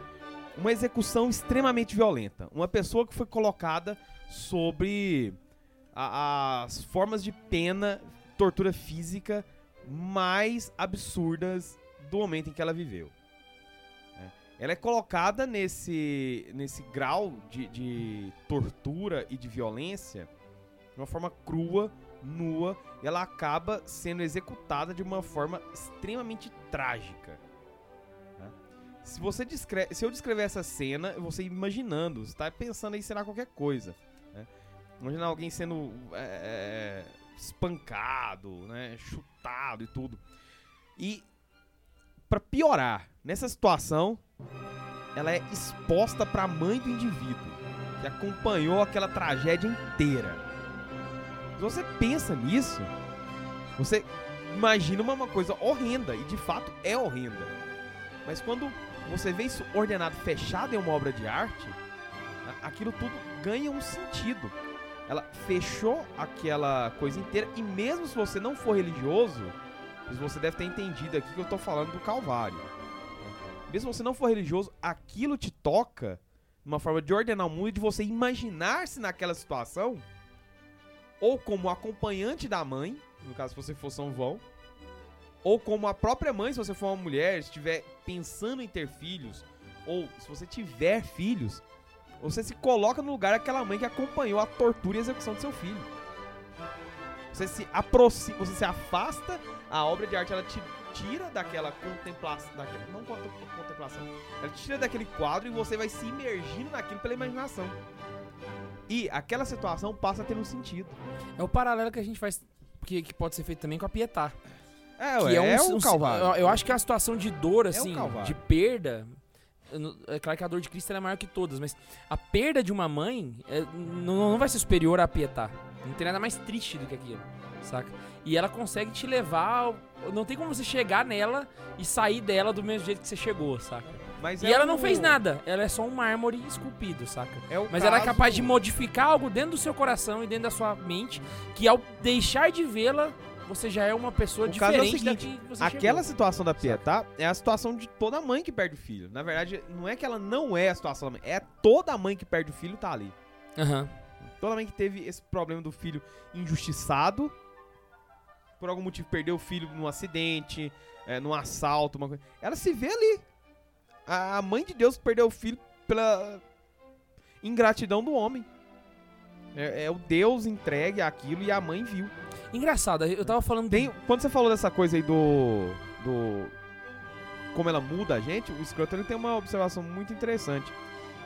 uma execução extremamente violenta. Uma pessoa que foi colocada sobre a- as formas de pena, tortura física mais absurdas do momento em que ela viveu. Ela é colocada nesse, nesse grau de, de tortura e de violência de uma forma crua, nua, e ela acaba sendo executada de uma forma extremamente trágica. né? Se você descreve, se eu descrever essa cena, você imaginando, você tá pensando aí será qualquer coisa. Né? Imagina alguém sendo é, espancado, né, chutado e tudo. E pra piorar, nessa situação, ela é exposta pra mãe do indivíduo que acompanhou aquela tragédia inteira. Se você pensa nisso, você imagina uma, uma coisa horrenda, e de fato é horrenda. Mas quando você vê isso ordenado, fechado em uma obra de arte, a- aquilo tudo ganha um sentido. Ela fechou aquela coisa inteira, e mesmo se você não for religioso, mas você deve ter entendido aqui que eu tô falando do Calvário. Mesmo se você não for religioso, aquilo te toca uma forma de ordenar o mundo e de você imaginar-se naquela situação, ou como acompanhante da mãe, no caso se você for São João, ou como a própria mãe, se você for uma mulher, estiver pensando em ter filhos, ou se você tiver filhos, você se coloca no lugar daquela mãe que acompanhou a tortura e a execução do seu filho. Você se aproxima, você se afasta, a obra de arte ela te tira daquela contemplação, daquela, não contem- contemplação, ela te tira daquele quadro e você vai se imergindo naquilo pela imaginação. E aquela situação passa a ter um sentido. É o paralelo que a gente faz, que, que pode ser feito também com a Pietá. É, que ué, é um, é um- um calvário. Eu, eu acho que é uma situação de dor, assim, calvário. de perda. eu não- É claro que a dor de Cristo é maior que todas, mas a perda de uma mãe é, não, não vai ser superior à Pietá. Não tem nada mais triste do que aquilo, saca? E ela consegue te levar. Não tem como você chegar nela e sair dela do mesmo jeito que você chegou, saca? Mas E é ela o- não fez nada, ela é só um mármore esculpido, saca? É o Mas ela é caso- capaz de modificar algo dentro do seu coração e dentro da sua mente, que ao deixar de vê-la, você já é uma pessoa O caso é o diferente da seguinte, que você Aquela chegou. situação da Pietá é a situação de toda mãe que perde o filho. Na verdade, não é que ela não é a situação da mãe, é toda mãe que perde o filho tá ali. Aham. Toda mãe que teve esse problema do filho injustiçado, por algum motivo perdeu o filho num acidente, é, num assalto, uma coisa. Ela se vê ali. A mãe de Deus perdeu o filho pela ingratidão do homem. É, é o Deus entregue àquilo e a mãe viu. Engraçado, eu tava falando. Tem, quando você falou dessa coisa aí do. do. como ela muda a gente, o Scruton ele tem uma observação muito interessante.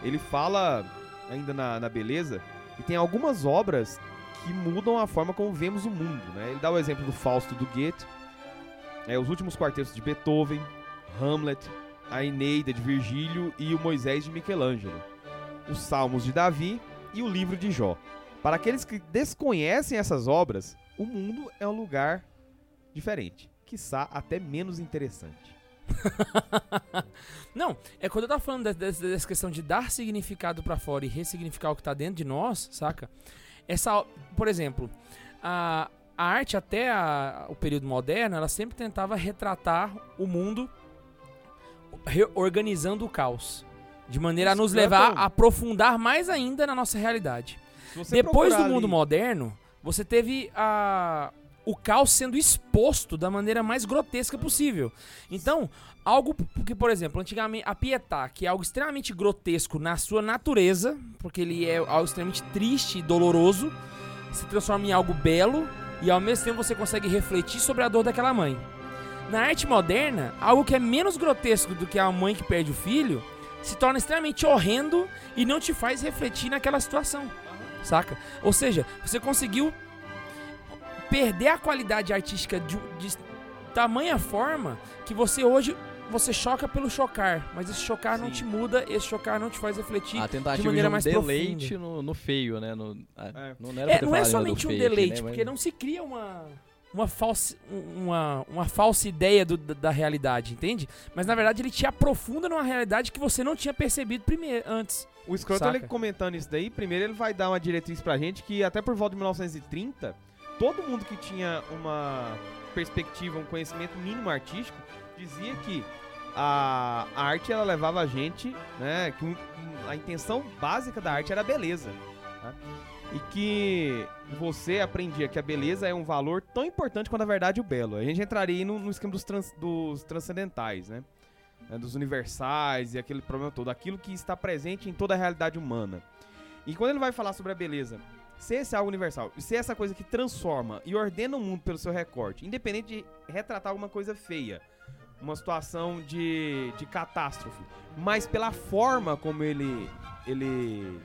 Ele fala, ainda na, na beleza, que tem algumas obras que mudam a forma como vemos o mundo. Né? Ele dá o exemplo do Fausto do Goethe, é, os últimos quartetos de Beethoven, Hamlet, a Eneida de Virgílio e o Moisés de Michelangelo, os Salmos de Davi e o livro de Jó. Para aqueles que desconhecem essas obras, o mundo é um lugar diferente, quiçá até menos interessante. Não, é quando eu tava falando de- de- dessa questão de dar significado pra fora e ressignificar o que tá dentro de nós, saca? Essa, por exemplo, a, a arte até a- o período moderno, ela sempre tentava retratar o mundo reorganizando o caos. De maneira a Isso, nos Clayton. levar a aprofundar mais ainda na nossa realidade. Depois do mundo ali- moderno, você teve a, o caos sendo exposto da maneira mais grotesca possível. Então, algo que, por exemplo, antigamente a Pietà, que é algo extremamente grotesco na sua natureza, porque ele é algo extremamente triste e doloroso, se transforma em algo belo e ao mesmo tempo você consegue refletir sobre a dor daquela mãe. Na arte moderna, algo que é menos grotesco do que a mãe que perde o filho se torna extremamente horrendo e não te faz refletir naquela situação saca? Ou seja, você conseguiu perder a qualidade artística de, de tamanha forma que você hoje você choca pelo chocar, mas esse chocar não Sim. te muda, esse chocar não te faz refletir. A tentativa de, maneira um mais deleite no, no feio, né? No, ah, É. Não, era É, não é somente um deleite, né, porque mas- não se cria uma uma falsa uma, uma falsa ideia do- da, da realidade, entende? Mas na verdade ele te aprofunda numa realidade que você não tinha percebido primeiro antes. O Scroto, Saca. ele comentando isso daí, primeiro ele vai dar uma diretriz pra gente que até por volta de 1930, todo mundo que tinha uma perspectiva, um conhecimento mínimo artístico, dizia que a, a arte ela levava a gente, né, que um- a intenção básica da arte era a beleza. tá? E que você aprendia que a beleza é um valor tão importante quanto a verdade e o belo. A gente entraria no, no esquema dos, trans- dos transcendentais, né? né, dos universais e aquele problema todo, aquilo que está presente em toda a realidade humana. E quando ele vai falar sobre a beleza, ser esse algo universal, e ser essa coisa que transforma e ordena o mundo pelo seu recorte, independente de retratar alguma coisa feia, uma situação de, de catástrofe, mas pela forma como ele ele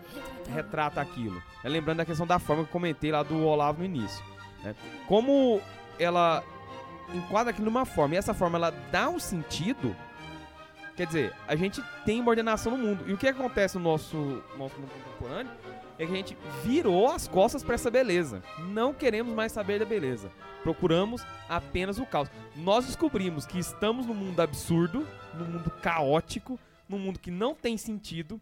retrata aquilo. É, lembrando da questão da forma que eu comentei lá do Olavo no início. né? Como ela enquadra aquilo numa forma, e essa forma ela dá um sentido. Quer dizer, a gente tem uma ordenação no mundo. E o que acontece no nosso, nosso mundo contemporâneo é que a gente virou as costas para essa beleza. Não queremos mais saber da beleza. Procuramos apenas o caos. Nós descobrimos que estamos num mundo absurdo, num mundo caótico, num mundo que não tem sentido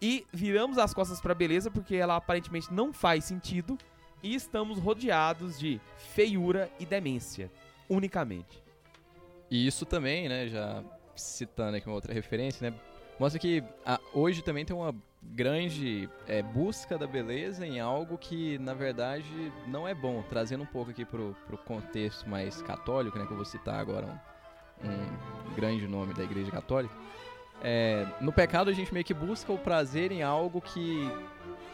e viramos as costas para a beleza porque ela aparentemente não faz sentido e estamos rodeados de feiura e demência, unicamente. E isso também, né, já citando aqui uma outra referência, né, mostra que ah, hoje também tem uma grande é, busca da beleza em algo que, na verdade, não é bom. Trazendo um pouco aqui pro, pro contexto mais católico, né, que eu vou citar agora um, um grande nome da Igreja Católica. É, no pecado a gente meio que busca o prazer em algo que,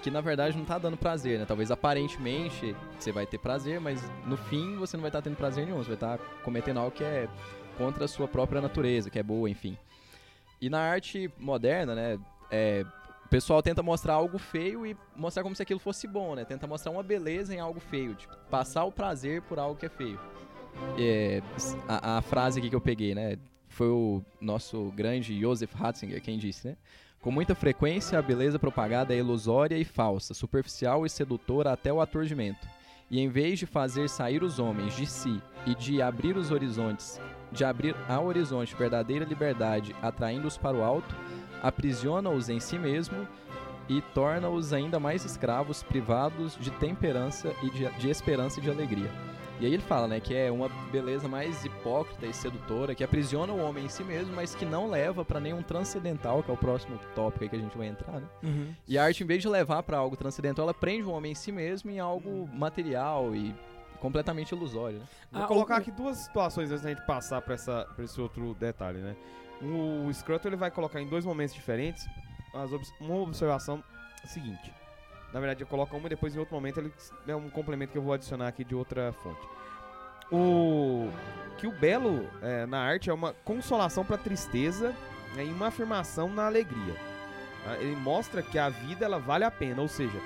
que na verdade não tá dando prazer, né? Talvez aparentemente você vai ter prazer, mas no fim você não vai estar tendo prazer nenhum. Você vai estar cometendo algo que é contra a sua própria natureza, que é boa, enfim. E na arte moderna, né? é, pessoal tenta mostrar algo feio e mostrar como se aquilo fosse bom, né? Tenta mostrar uma beleza em algo feio, tipo, passar o prazer por algo que é feio. É, a, a frase aqui que eu peguei, né? Foi o nosso grande Joseph Ratzinger quem disse, né? Com muita frequência, a beleza propagada é ilusória e falsa, superficial e sedutora até o aturdimento. E em vez de fazer sair os homens de si e de abrir os horizontes, de abrir ao horizonte verdadeira liberdade, atraindo-os para o alto, aprisiona-os em si mesmo e torna-os ainda mais escravos, privados de temperança e de, de esperança e de alegria. E aí ele fala, né, que é uma beleza mais hipócrita e sedutora, que aprisiona o homem em si mesmo, mas que não leva para nenhum transcendental, que é o próximo tópico aí que a gente vai entrar, né? E a arte, em vez de levar para algo transcendental, ela prende o homem em si mesmo em algo material e completamente ilusório, né? Vou Ah, colocar o- aqui duas situações antes da gente passar pra, essa, pra esse outro detalhe, né? O Scruto ele vai colocar em dois momentos diferentes obs- uma observação seguinte. Na verdade, eu coloco uma e depois em outro momento ele é um complemento que eu vou adicionar aqui de outra fonte. O que o belo é, na arte é uma consolação para tristeza né, e uma afirmação na alegria. tá? Ele mostra que a vida ela vale a pena, ou seja,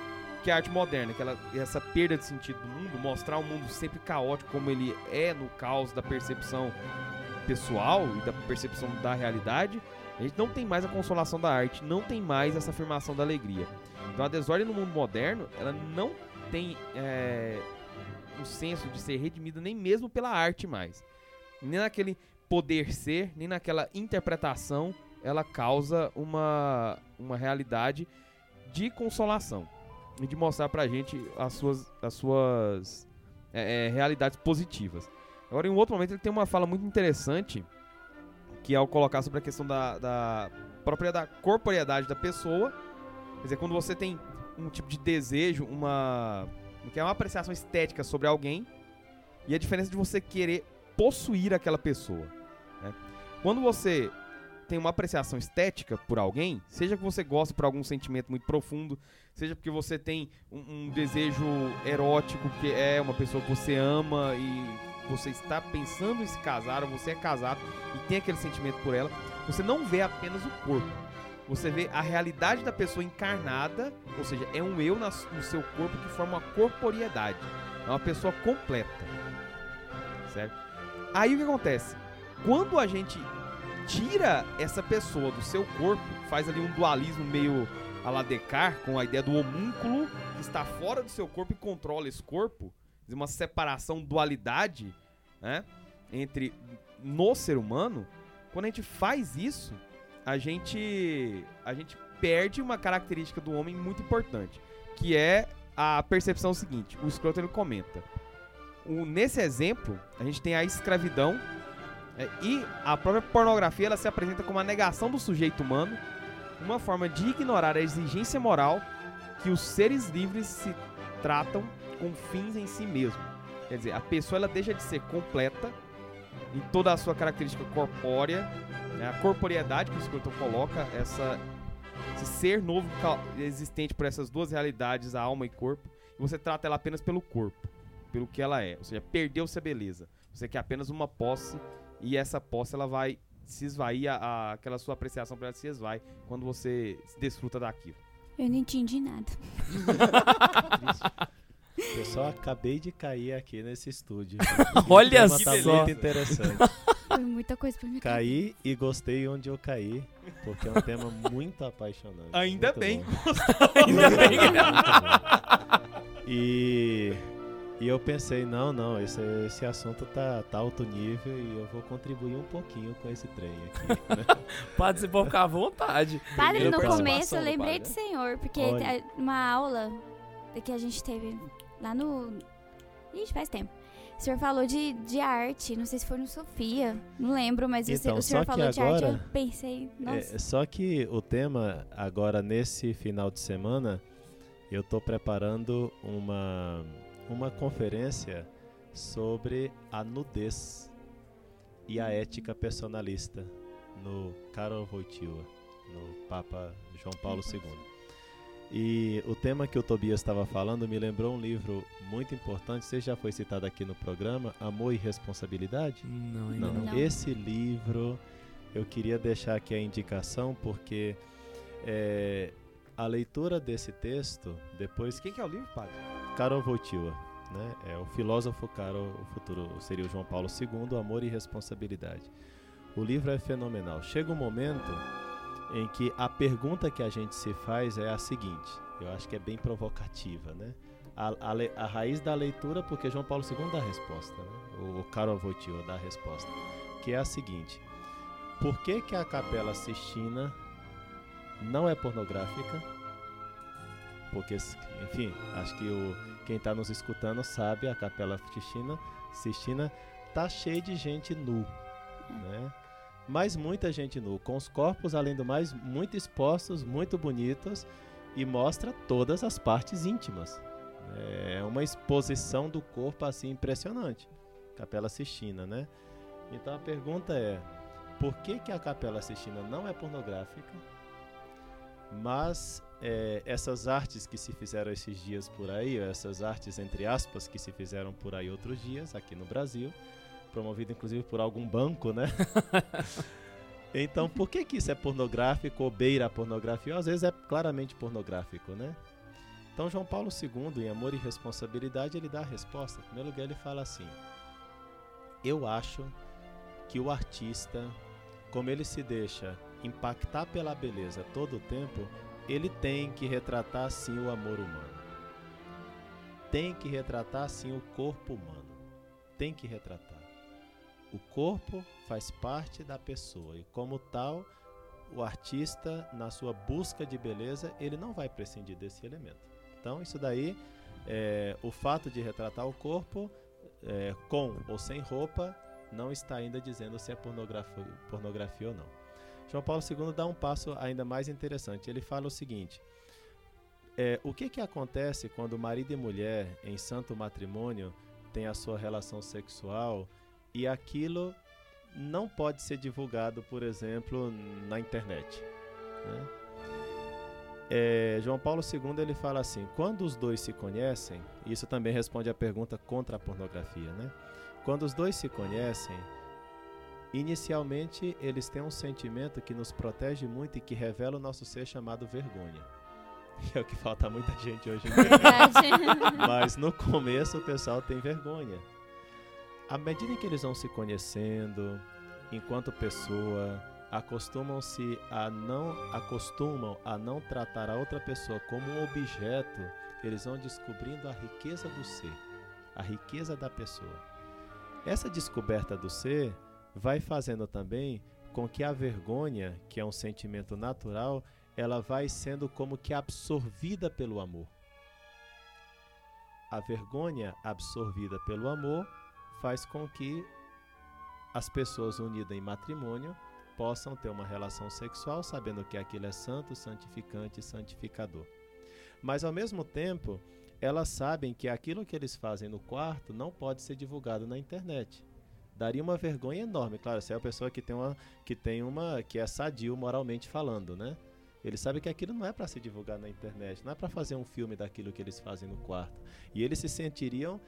que a arte moderna, que ela, essa perda de sentido do mundo, mostrar o mundo sempre caótico como ele é no caos da percepção pessoal e da percepção da realidade, a gente não tem mais a consolação da arte, não tem mais essa afirmação da alegria. Então a desordem no mundo moderno, ela não tem é, um senso de ser redimida nem mesmo pela arte mais. Nem naquele poder ser, nem naquela interpretação, ela causa uma, uma realidade de consolação e de mostrar pra gente as suas, as suas é, é, realidades positivas. Agora, em um outro momento, ele tem uma fala muito interessante, que é ao colocar sobre a questão da, da própria da corporeidade da pessoa. Quer dizer, quando você tem um tipo de desejo, uma, que é uma apreciação estética sobre alguém, e a diferença de você querer possuir aquela pessoa. né? Quando você tem uma apreciação estética por alguém, seja que você goste por algum sentimento muito profundo, seja porque você tem um, um desejo erótico que é uma pessoa que você ama e você está pensando em se casar, ou você é casado e tem aquele sentimento por ela, você não vê apenas o corpo. Você vê a realidade da pessoa encarnada, ou seja, é um eu no seu corpo que forma uma corporeidade. É uma pessoa completa. Certo? Aí o que acontece? Quando a gente tira essa pessoa do seu corpo, faz ali um dualismo meio a la Descartes, com a ideia do homúnculo que está fora do seu corpo e controla esse corpo, uma separação, dualidade, né, entre no ser humano. Quando a gente faz isso, a gente a gente perde uma característica do homem muito importante, que é a percepção seguinte. O escroto ele comenta. O- nesse exemplo, a gente tem a escravidão é, e a própria pornografia ela se apresenta como a negação do sujeito humano, uma forma de ignorar a exigência moral que os seres livres se tratam com fins em si mesmo. Quer dizer, a pessoa ela deixa de ser completa em toda a sua característica corpórea, né, a corporeidade que o escritor coloca, essa, esse ser novo existente por essas duas realidades, a alma e corpo, e você trata ela apenas pelo corpo, pelo que ela é. Ou seja, perdeu-se a beleza. Você quer apenas uma posse e essa posse ela vai se esvair, a, a- aquela sua apreciação por ela se esvai quando você se desfruta daquilo. Eu não entendi nada. Eu só acabei de cair aqui nesse estúdio. Olha tema tá só. muito interessante. Foi muita coisa pra mim. Caí e gostei onde eu caí, porque é um tema muito apaixonante. Ainda muito bem. Ainda bem. E, e eu pensei, não, não, esse, esse assunto tá, tá alto nível e eu vou contribuir um pouquinho com esse trem aqui. né? Padre, você pode ficar à vontade. Padre, no começo eu do lembrei padre, do senhor, porque Olha. uma aula que a gente teve lá no. Ixi, faz tempo. O senhor falou de, de arte, não sei se foi no Sofia, não lembro, mas Então, o senhor falou de arte, eu pensei, nossa. É, só que o tema, agora nesse final de semana, eu tô preparando uma, uma conferência sobre a nudez e a ética personalista no Karol Wojtyła, no Papa João Paulo II. E o tema que o Tobias estava falando me lembrou um livro muito importante, você já foi citado aqui no programa, Amor e Responsabilidade? Não, ainda Não, não. Esse livro eu queria deixar aqui a indicação porque é, a leitura desse texto, depois Quem que é o livro, padre? Karol Wojtyła, né? É o filósofo Karol, o futuro seria o João Paulo II, Amor e Responsabilidade. O livro é fenomenal. Chega um momento em que a pergunta que a gente se faz é a seguinte, eu acho que é bem provocativa, né? A, a a raiz da leitura, porque João Paulo II dá a resposta, né? O, o Karol Wojtyła dá a resposta, que é a seguinte: Por que que a Capela Sistina não é pornográfica? Porque, enfim, acho que o, quem está nos escutando sabe, a Capela Sistina, Sistina tá cheia de gente nu, né? Mas muita gente nu, com os corpos, além do mais, muito expostos, muito bonitos e mostra todas as partes íntimas. É uma exposição do corpo assim impressionante. Capela Sistina, né? Então a pergunta é: por que, que a Capela Sistina não é pornográfica? Mas é, essas artes que se fizeram esses dias por aí, essas artes entre aspas que se fizeram por aí outros dias aqui no Brasil, promovido inclusive por algum banco, né? então, por que que isso é pornográfico ou beira a pornografia? Ou às vezes é claramente pornográfico, né? Então, João Paulo II, em Amor e Responsabilidade, ele dá a resposta. Em primeiro lugar, ele fala assim: Eu acho que o artista, como ele se deixa impactar pela beleza todo o tempo, ele tem que retratar sim o amor humano. Tem que retratar sim o corpo humano. Tem que retratar. O corpo faz parte da pessoa e, como tal, o artista, na sua busca de beleza, ele não vai prescindir desse elemento. Então, isso daí, é, o fato de retratar o corpo é, com ou sem roupa, não está ainda dizendo se é pornografia, pornografia ou não. João Paulo II dá um passo ainda mais interessante. Ele fala o seguinte: é, o que, que acontece quando marido e mulher em santo matrimônio têm a sua relação sexual e aquilo não pode ser divulgado, por exemplo, na internet? né? É, João Paulo II ele fala assim: quando os dois se conhecem, isso também responde à pergunta contra a pornografia, né? Quando os dois se conhecem, inicialmente eles têm um sentimento que nos protege muito e que revela o nosso ser chamado vergonha. É o que falta muita gente hoje em dia. Verdade. Mas no começo o pessoal tem vergonha. À medida que eles vão se conhecendo, enquanto pessoa, acostumam-se a não acostumam a não tratar a outra pessoa como um objeto, eles vão descobrindo a riqueza do ser, a riqueza da pessoa. Essa descoberta do ser vai fazendo também com que a vergonha, que é um sentimento natural, ela vai sendo como que absorvida pelo amor. A vergonha absorvida pelo amor faz com que as pessoas unidas em matrimônio possam ter uma relação sexual sabendo que aquilo é santo, santificante e santificador. Mas ao mesmo tempo, elas sabem que aquilo que eles fazem no quarto não pode ser divulgado na internet. Daria uma vergonha enorme, claro, se é a pessoa que tem uma que tem uma que é sadio moralmente falando, né? Eles sabem que aquilo não é para se divulgar na internet, não é para fazer um filme daquilo que eles fazem no quarto. E eles se sentiriam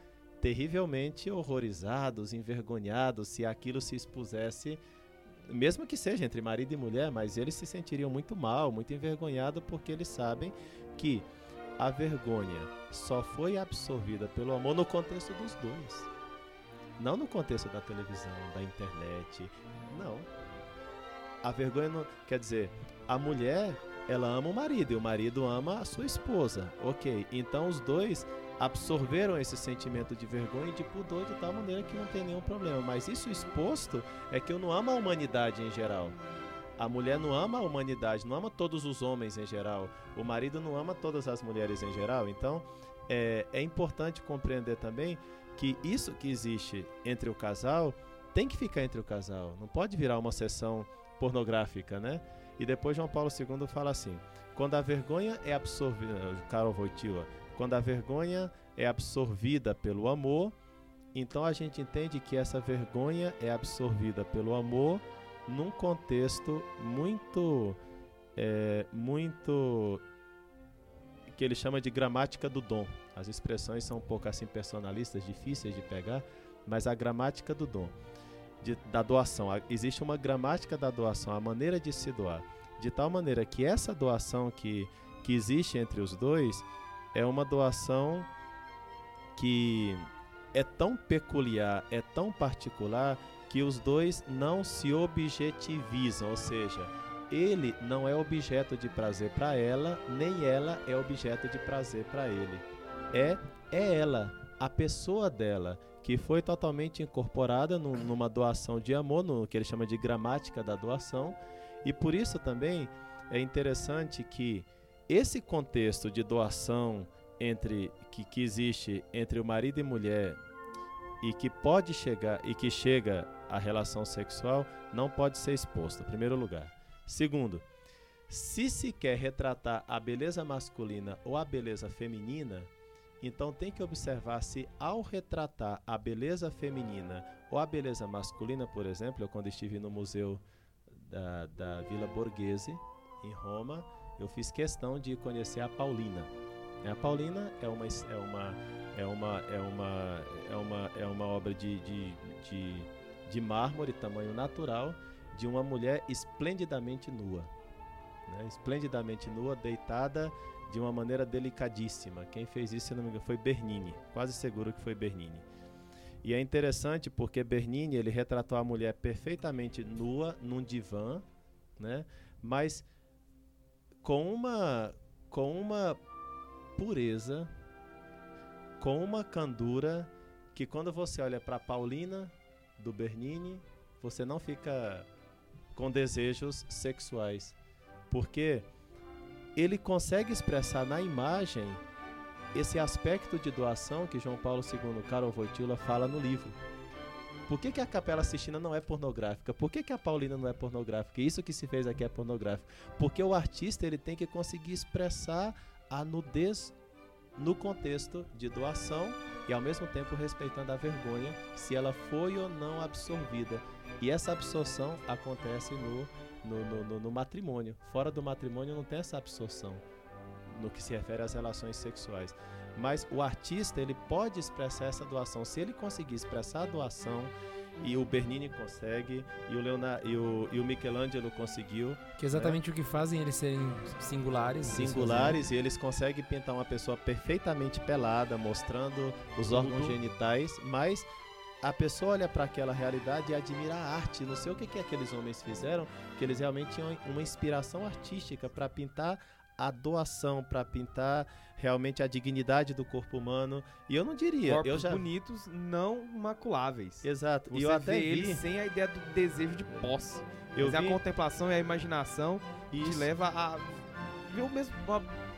terrivelmente horrorizados, envergonhados se aquilo se expusesse, mesmo que seja entre marido e mulher, mas eles se sentiriam muito mal, muito envergonhados porque eles sabem que a vergonha só foi absorvida pelo amor no contexto dos dois. Não no contexto da televisão, da internet. Não. A vergonha não. Quer dizer, a mulher, ela ama o marido e o marido ama a sua esposa. Ok. Então os dois absorveram esse sentimento de vergonha e de pudor de tal maneira que não tem nenhum problema. Mas isso exposto é que eu não amo a humanidade em geral. A mulher não ama a humanidade, não ama todos os homens em geral. O marido não ama todas as mulheres em geral. Então, é, é importante compreender também que isso que existe entre o casal tem que ficar entre o casal. Não pode virar uma sessão pornográfica, né? E depois João Paulo II fala assim: quando a vergonha é absorvida, Karol Wojtyła, quando a vergonha é absorvida pelo amor, então a gente entende que essa vergonha é absorvida pelo amor num contexto muito, é, muito que ele chama de gramática do dom. As expressões são um pouco assim personalistas, difíceis de pegar, mas a gramática do dom, de, da doação. Existe uma gramática da doação, a maneira de se doar, de tal maneira que essa doação que, que existe entre os dois é uma doação que é tão peculiar, é tão particular que os dois não se objetivizam, ou seja, ele não é objeto de prazer para ela, nem ela é objeto de prazer para ele. É é ela, a pessoa dela, que foi totalmente incorporada num- numa doação de amor, no que ele chama de gramática da doação, e por isso também é interessante que esse contexto de doação entre que, que existe entre o marido e mulher e que pode chegar e que chega à relação sexual não pode ser exposto, em primeiro lugar. Segundo, se se quer retratar a beleza masculina ou a beleza feminina, então tem que observar se ao retratar a beleza feminina ou a beleza masculina, por exemplo, eu quando estive no museu da, da Vila Borghese, em Roma, eu fiz questão de conhecer a Paulina. A Paulina é uma é uma é uma é uma é uma, é uma obra de, de, de, de mármore tamanho natural de uma mulher esplendidamente nua, né? esplendidamente nua, deitada de uma maneira delicadíssima. Quem fez isso, se não me engano, foi Bernini. Quase seguro que foi Bernini. E é interessante porque Bernini ele retratou a mulher perfeitamente nua num divã, né? Mas com uma com uma pureza, com uma candura que quando você olha para Paulina do Bernini, você não fica com desejos sexuais, porque ele consegue expressar na imagem esse aspecto de doação que João Paulo II, Karol Wojtyła fala no livro. Por que, que a Capela Sistina não é pornográfica? Por que, que a Paulina não é pornográfica? Isso que se fez aqui é pornográfico. Porque o artista ele tem que conseguir expressar a nudez no contexto de doação e ao mesmo tempo respeitando a vergonha se ela foi ou não absorvida. E essa absorção acontece no, no, no, no- matrimônio. Fora do matrimônio não tem essa absorção no que se refere às relações sexuais. Mas o artista ele pode expressar essa doação. Se ele conseguir expressar a doação, e o Bernini consegue, e o, Leonardo, e o, e o Michelangelo conseguiu, Que é exatamente o que fazem eles serem singulares. singulares e eles conseguem pintar uma pessoa perfeitamente pelada, mostrando os Tudo. órgãos genitais, mas a pessoa olha para aquela realidade e admira a arte. Não sei o que, que aqueles homens fizeram, que eles realmente tinham uma inspiração artística para pintar a doação, para pintar realmente a dignidade do corpo humano. E eu não diria, Corpos eu já bonitos, não maculáveis. Exato. Você E eu até vi, eles sem a ideia do desejo de posse. eu Mas é vi a contemplação e a imaginação que te leva a ver o mesmo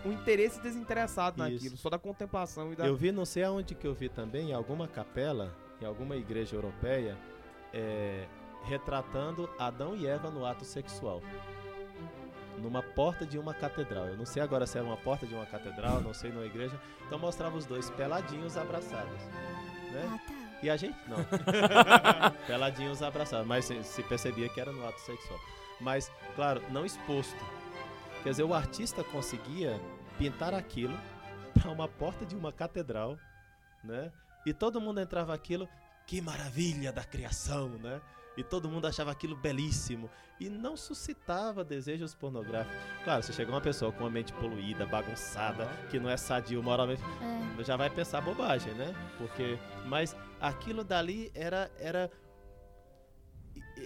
um interesse desinteressado Isso. naquilo, só da contemplação e da Eu vi, não sei aonde que eu vi também, em alguma capela, em alguma igreja europeia, é, retratando Adão e Eva no ato sexual. Numa porta de uma catedral. Eu não sei agora se era uma porta de uma catedral, não sei numa igreja. Então mostrava os dois peladinhos abraçados. Né? Ah, tá. E a gente não. Peladinhos abraçados. Mas se, se percebia que era no ato sexual. Mas, claro, não exposto. Quer dizer, o artista conseguia pintar aquilo para uma porta de uma catedral, né? E todo mundo entrava aquilo, que maravilha da criação, né? E todo mundo achava aquilo belíssimo e não suscitava desejos pornográficos. Claro, se chega uma pessoa com uma mente poluída, bagunçada, que não é sadio moralmente, É. já vai pensar bobagem, né? Porque, mas aquilo dali era era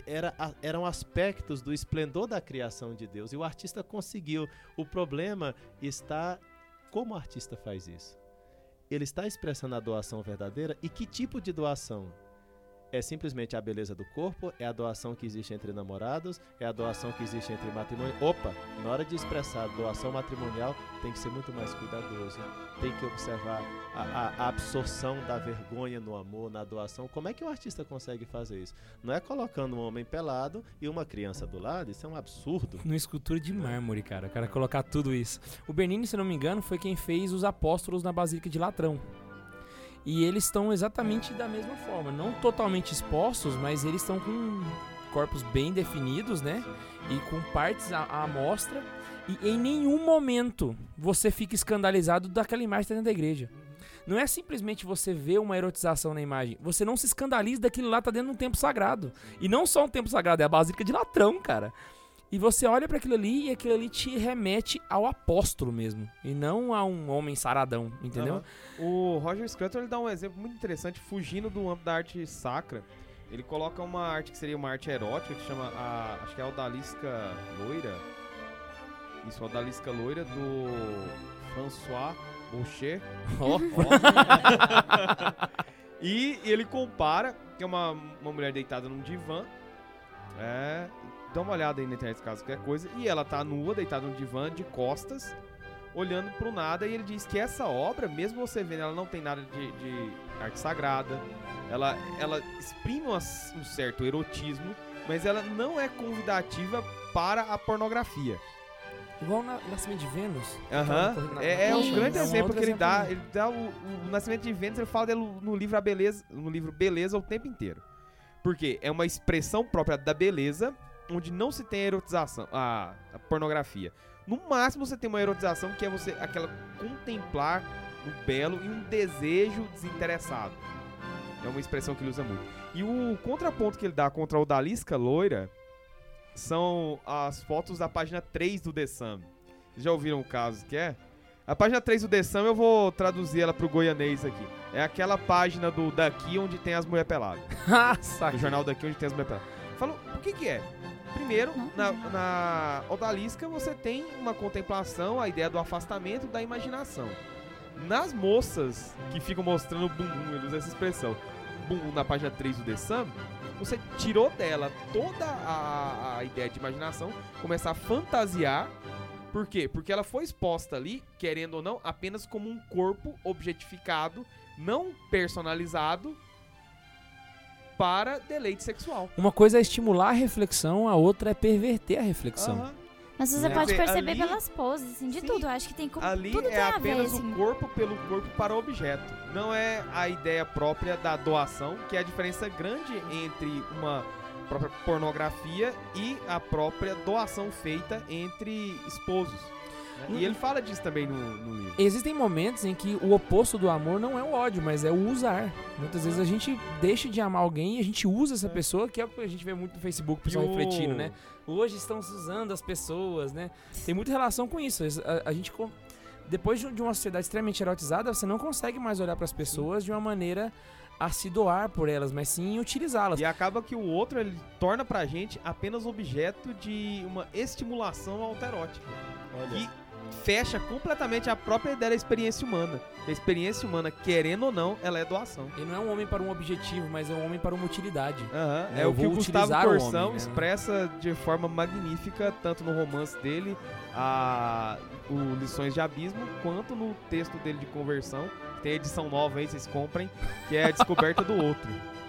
era, eram aspectos do esplendor da criação de Deus e o artista conseguiu. O problema está como o artista faz isso. Ele está expressando a doação verdadeira e que tipo de doação? É simplesmente a beleza do corpo? É a doação que existe entre namorados? É a doação que existe entre matrimônio? Opa, na hora de expressar doação matrimonial, tem que ser muito mais cuidadoso. Tem que observar a, a- absorção da vergonha no amor, na doação. Como é que o artista consegue fazer isso? Não é colocando um homem pelado e uma criança do lado, isso é um absurdo. Numa escultura de mármore, cara. O cara colocar tudo isso. O Bernini, se não me engano, foi quem fez os apóstolos na Basílica de Latrão. E eles estão exatamente da mesma forma. Não totalmente expostos, mas eles estão com corpos bem definidos, né? E com partes à, amostra. E em nenhum momento você fica escandalizado daquela imagem que tá dentro da igreja. Não é simplesmente você ver uma erotização na imagem. Você não se escandaliza daquilo lá tá dentro de um templo sagrado. E não só um templo sagrado, é a Basílica de Latrão, cara. E você olha pra aquilo ali e aquilo ali te remete ao apóstolo mesmo. E não a um homem saradão, entendeu? Aham. O Roger Scruton ele dá um exemplo muito interessante, fugindo do âmbito da arte sacra. Ele coloca uma arte que seria uma arte erótica, que chama a. Acho que é a Odalisca Loira. Isso, a Odalisca Loira do François Boucher. Ó. E ele compara, que é uma, uma mulher deitada num divã. É. Dá uma olhada aí na internet caso qualquer coisa. E ela tá nua, deitada num divã, de costas, olhando pro nada. E ele diz que essa obra, mesmo você vendo, ela não tem nada de, de arte sagrada. Ela, ela exprime um certo erotismo, mas ela não é convidativa para a pornografia. Igual na Nascimento de Vênus. Aham. É, é um grande É um exemplo que ele exemplo dá. também. Ele dá o, o Nascimento de Vênus, ele fala dele no livro A Beleza, no livro Beleza o tempo inteiro. Porque é uma expressão própria da beleza, onde não se tem a erotização, a, a pornografia. No máximo você tem uma erotização que é você aquela contemplar o belo e um desejo desinteressado. É uma expressão que ele usa muito. E o contraponto que ele dá contra o Odalisca Loira são as fotos da página 3 do The Sun. Vocês já ouviram o caso que é? A página 3 do The Sun, eu vou traduzir ela pro goianês aqui. É aquela página do Daqui onde tem as mulheres peladas. Ah, saca. jornal Daqui onde tem as mulheres peladas. Falou, o que que é? Primeiro, na, na Odalisca você tem uma contemplação, a ideia do afastamento da imaginação. Nas moças que ficam mostrando bumbum, ele usa essa expressão, bumbum na página 3 do The Sun, você tirou dela toda a, a ideia de imaginação, começar a fantasiar. Por quê? Porque ela foi exposta ali, querendo ou não, apenas como um corpo objetificado, não personalizado, para deleite sexual. Uma coisa é estimular a reflexão, a outra é perverter a reflexão. Aham. Mas você Né? pode perceber ali- pelas poses, assim, de Sim. tudo. Eu acho que tem como. Ali tudo tem é a ver, apenas assim. o corpo pelo corpo para o objeto. Não é a ideia própria da doação, que é a diferença grande entre uma própria pornografia e a própria doação feita entre esposos. Né? E ele fala disso também no, no livro. Existem momentos em que o oposto do amor não é o ódio, mas é o usar. Muitas vezes a gente deixa de amar alguém e a gente usa essa pessoa, que é o que a gente vê muito no Facebook, o pessoal o- refletindo, né? Hoje estão se usando as pessoas, né? Tem muita relação com isso. A, a gente. depois de uma sociedade extremamente erotizada, você não consegue mais olhar pras pessoas de uma maneira a se doar por elas, mas sim utilizá-las. E acaba que o outro ele torna pra gente apenas objeto de uma estimulação autoerótica. Olha, Que fecha completamente a própria ideia da experiência humana. A experiência humana, querendo ou não, ela é doação. Ele não é um homem para um objetivo, mas é um homem para uma utilidade. Aham, É, É, o que o Gustavo Corsão homem, né? expressa de forma magnífica, tanto no romance dele, a, o Lições de Abismo, quanto no texto dele de conversão. Tem edição nova aí, vocês comprem, que é a descoberta do outro.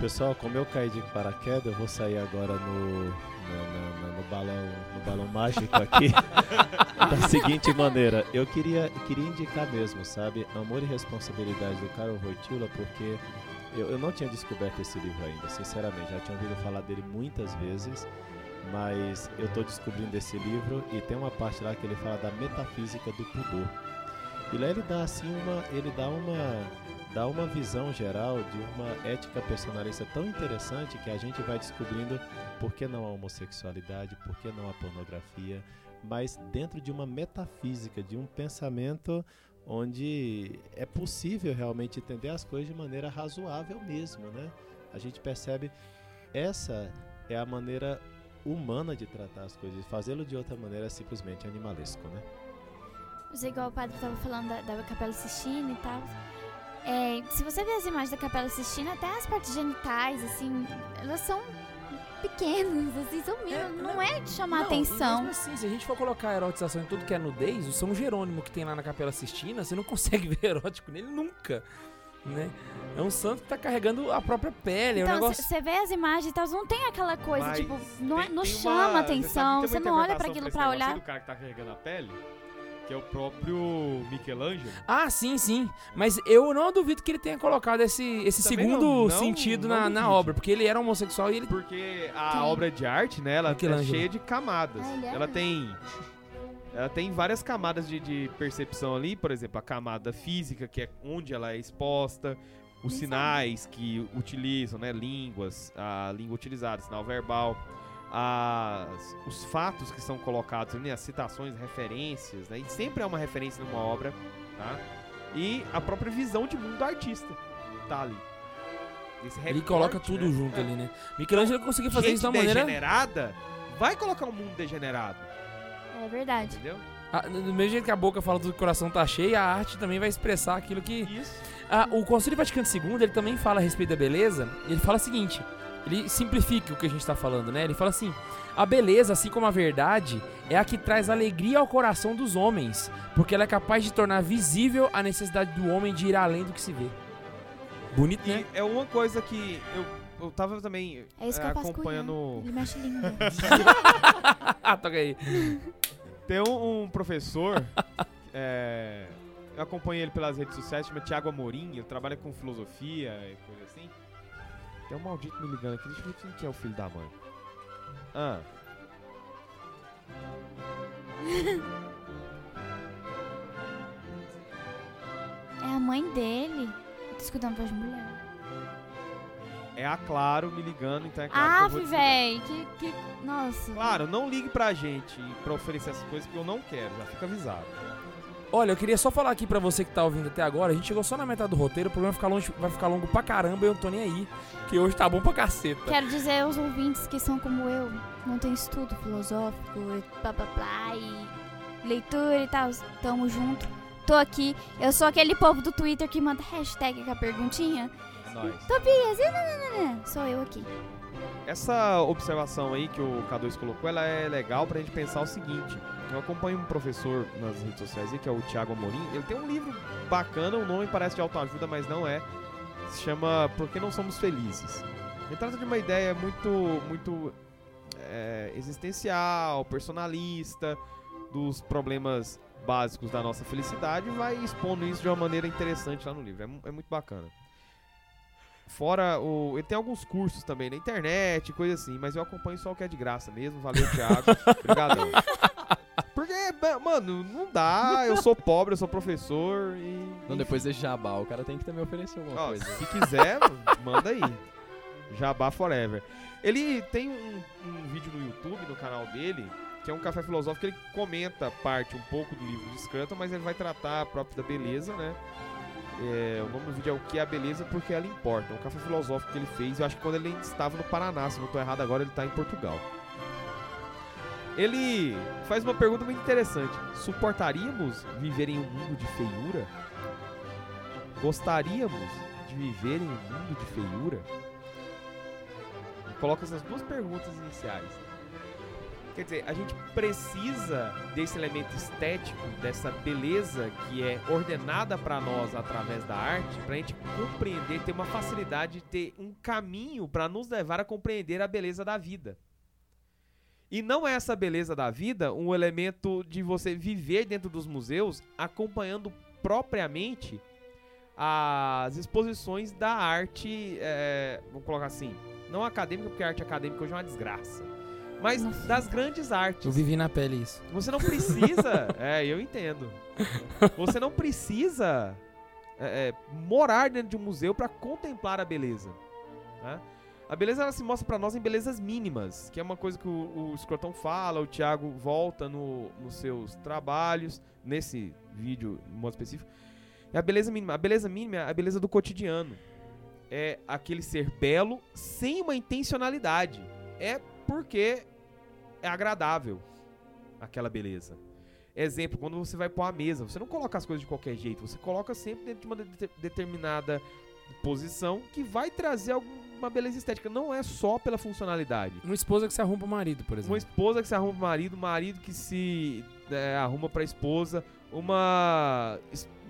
Pessoal, como eu caí de paraquedas, eu vou sair agora no, no, no- no- no balão, no balão mágico aqui. da seguinte maneira, eu queria, queria indicar mesmo, sabe? Amor e Responsabilidade do Carol Wojtyla, porque eu, eu não tinha descoberto esse livro ainda, sinceramente. Já tinha ouvido falar dele muitas vezes, mas eu tô descobrindo esse livro e tem uma parte lá que ele fala da metafísica do pudor. E lá ele dá assim uma, ele dá uma dá uma visão geral de uma ética personalista tão interessante que a gente vai descobrindo por que não a homossexualidade, por que não a pornografia, mas dentro de uma metafísica, de um pensamento onde é possível realmente entender as coisas de maneira razoável mesmo, né? A gente percebe essa é a maneira humana de tratar as coisas, fazê-lo de outra maneira é simplesmente animalesco, né? Mas igual o padre tava falando da, da Capela Sistina e tal. É, se você ver as imagens da Capela Sistina, até as partes genitais, assim, elas são pequenas, assim, são mínimas. É, não, não- é de chamar Não, atenção. mesmo assim, se a gente for colocar a erotização em tudo que é nudez, o São Jerônimo que tem lá na Capela Sistina, você não consegue ver erótico nele nunca. Né? É um santo que tá carregando a própria pele. é um Então, negócio. você vê as imagens e tal, não tem aquela coisa, Mas tipo, não, tem- não tem chama uma- atenção, sabe, você uma não olha pra interpretação aquilo pra olhar. do cara que tá carregando a pele, que é o próprio Michelangelo. Ah, sim, sim. Mas eu não duvido que ele tenha colocado esse, esse Também segundo não, não- sentido não na, na obra, porque ele era homossexual e ele. Porque a Quem? obra de arte, né, ela é cheia de camadas. Ah, era? ela tem ela tem várias camadas de, de percepção ali, por exemplo, a camada física, que é onde ela é exposta, os sinais que utilizam, né, línguas, a língua utilizada, sinal verbal, as, os fatos que são colocados ali, as citações, referências, né, e sempre é uma referência numa obra, tá? E a própria visão de mundo do artista tá ali. Esse Ele recorte, coloca tudo né? junto É. ali, né? Michelangelo conseguiu fazer isso uma maneira. degenerada vai colocar um mundo degenerado, É verdade. entendeu? Ah, do mesmo jeito que a boca fala do coração tá cheio, a arte também vai expressar aquilo que. Isso. Ah, o Concílio Vaticano II, ele também fala a respeito da beleza. Ele fala o seguinte: ele simplifica o que a gente tá falando, né? Ele fala assim: a beleza, assim como a verdade, é a que traz alegria ao coração dos homens, porque ela é capaz de tornar visível a necessidade do homem de ir além do que se vê. Bonito, E né? é uma coisa que eu, eu tava também É isso que eh, eu Ian. acompanhando. Ele mexe a língua. Ah, toca aí. Tem um, um professor, é, eu acompanho ele pelas redes sociais, chama Tiago Amorim, ele trabalha com filosofia e coisa assim. Tem um maldito me ligando aqui, deixa eu ver quem que é o filho da mãe. Ah. É a mãe dele. Eu tô escutando voz de mulher. É a Claro me ligando, então é claro que vou desligar. véi. Que, que... Nossa. Claro, não ligue pra gente pra oferecer essas coisas que eu não quero, já fica avisado. Olha, eu queria só falar aqui pra você que tá ouvindo até agora, a gente chegou só na metade do roteiro, o programa vai ficar, longe, vai ficar longo pra caramba e eu não tô nem aí, que hoje tá bom pra caceta. Quero dizer aos ouvintes que são como eu, não tem estudo filosófico, e blá blá blá, e leitura e tal. Tamo junto. Tô aqui. Eu sou aquele povo do Twitter que manda hashtag com a perguntinha. É nóis. Tobias, e sou eu aqui. Essa observação aí que o K2 colocou, ela é legal pra gente pensar o seguinte. Eu acompanho um professor nas redes sociais aí, que é o Thiago Amorim. Ele tem um livro bacana, o nome parece de autoajuda, mas não é. Se chama Por que não somos felizes? Ele trata de uma ideia muito, muito é, existencial, personalista, dos problemas básicos da nossa felicidade e vai expondo isso de uma maneira interessante lá no livro. É, é muito bacana. Fora o. Ele tem alguns cursos também na internet, coisa assim, mas eu acompanho só o que é de graça mesmo. Valeu, Thiago. Obrigadão. Porque, mano, não dá. Eu sou pobre, eu sou professor e. Então depois desse jabá, o cara tem que também oferecer alguma Ó, coisa. se quiser, manda aí. Jabá Forever. Ele tem um, um vídeo no YouTube, no canal dele, que é um café filosófico, ele comenta parte um pouco do livro de Scranton, mas ele vai tratar próprio da beleza, né? É, o nome do vídeo é O que é a beleza porque ela importa. Um café filosófico que ele fez, eu acho que quando ele estava no Paraná, se não estou errado agora, ele está em Portugal. Ele faz uma pergunta muito interessante. Suportaríamos viver em um mundo de feiura? Gostaríamos de viver em um mundo de feiura? Coloca essas duas perguntas iniciais. Quer dizer, a gente precisa desse elemento estético, dessa beleza que é ordenada para nós através da arte, para a gente compreender, ter uma facilidade de ter um caminho para nos levar a compreender a beleza da vida. E não é essa beleza da vida um elemento de você viver dentro dos museus acompanhando propriamente as exposições da arte, é, vamos colocar assim, não acadêmica, porque a arte acadêmica hoje é uma desgraça, mas das grandes artes. Eu vivi na pele isso. Você não precisa. é, eu entendo. Você não precisa é, é, morar dentro de um museu para contemplar a beleza. né? A beleza ela se mostra para nós em belezas mínimas, que é uma coisa que o, o Scroton fala, o Thiago volta no, nos seus trabalhos, nesse vídeo em modo específico. É a beleza mínima. A beleza mínima é a beleza do cotidiano. É aquele ser belo sem uma intencionalidade. É porque é agradável aquela beleza. Exemplo, quando você vai pôr a mesa, você não coloca as coisas de qualquer jeito, você coloca sempre dentro de uma de- determinada posição que vai trazer alguma beleza estética. Não é só pela funcionalidade. Uma esposa que se arruma pro marido, por Uma exemplo. esposa que se arruma pro marido, um marido que se é, arruma pra esposa, uma,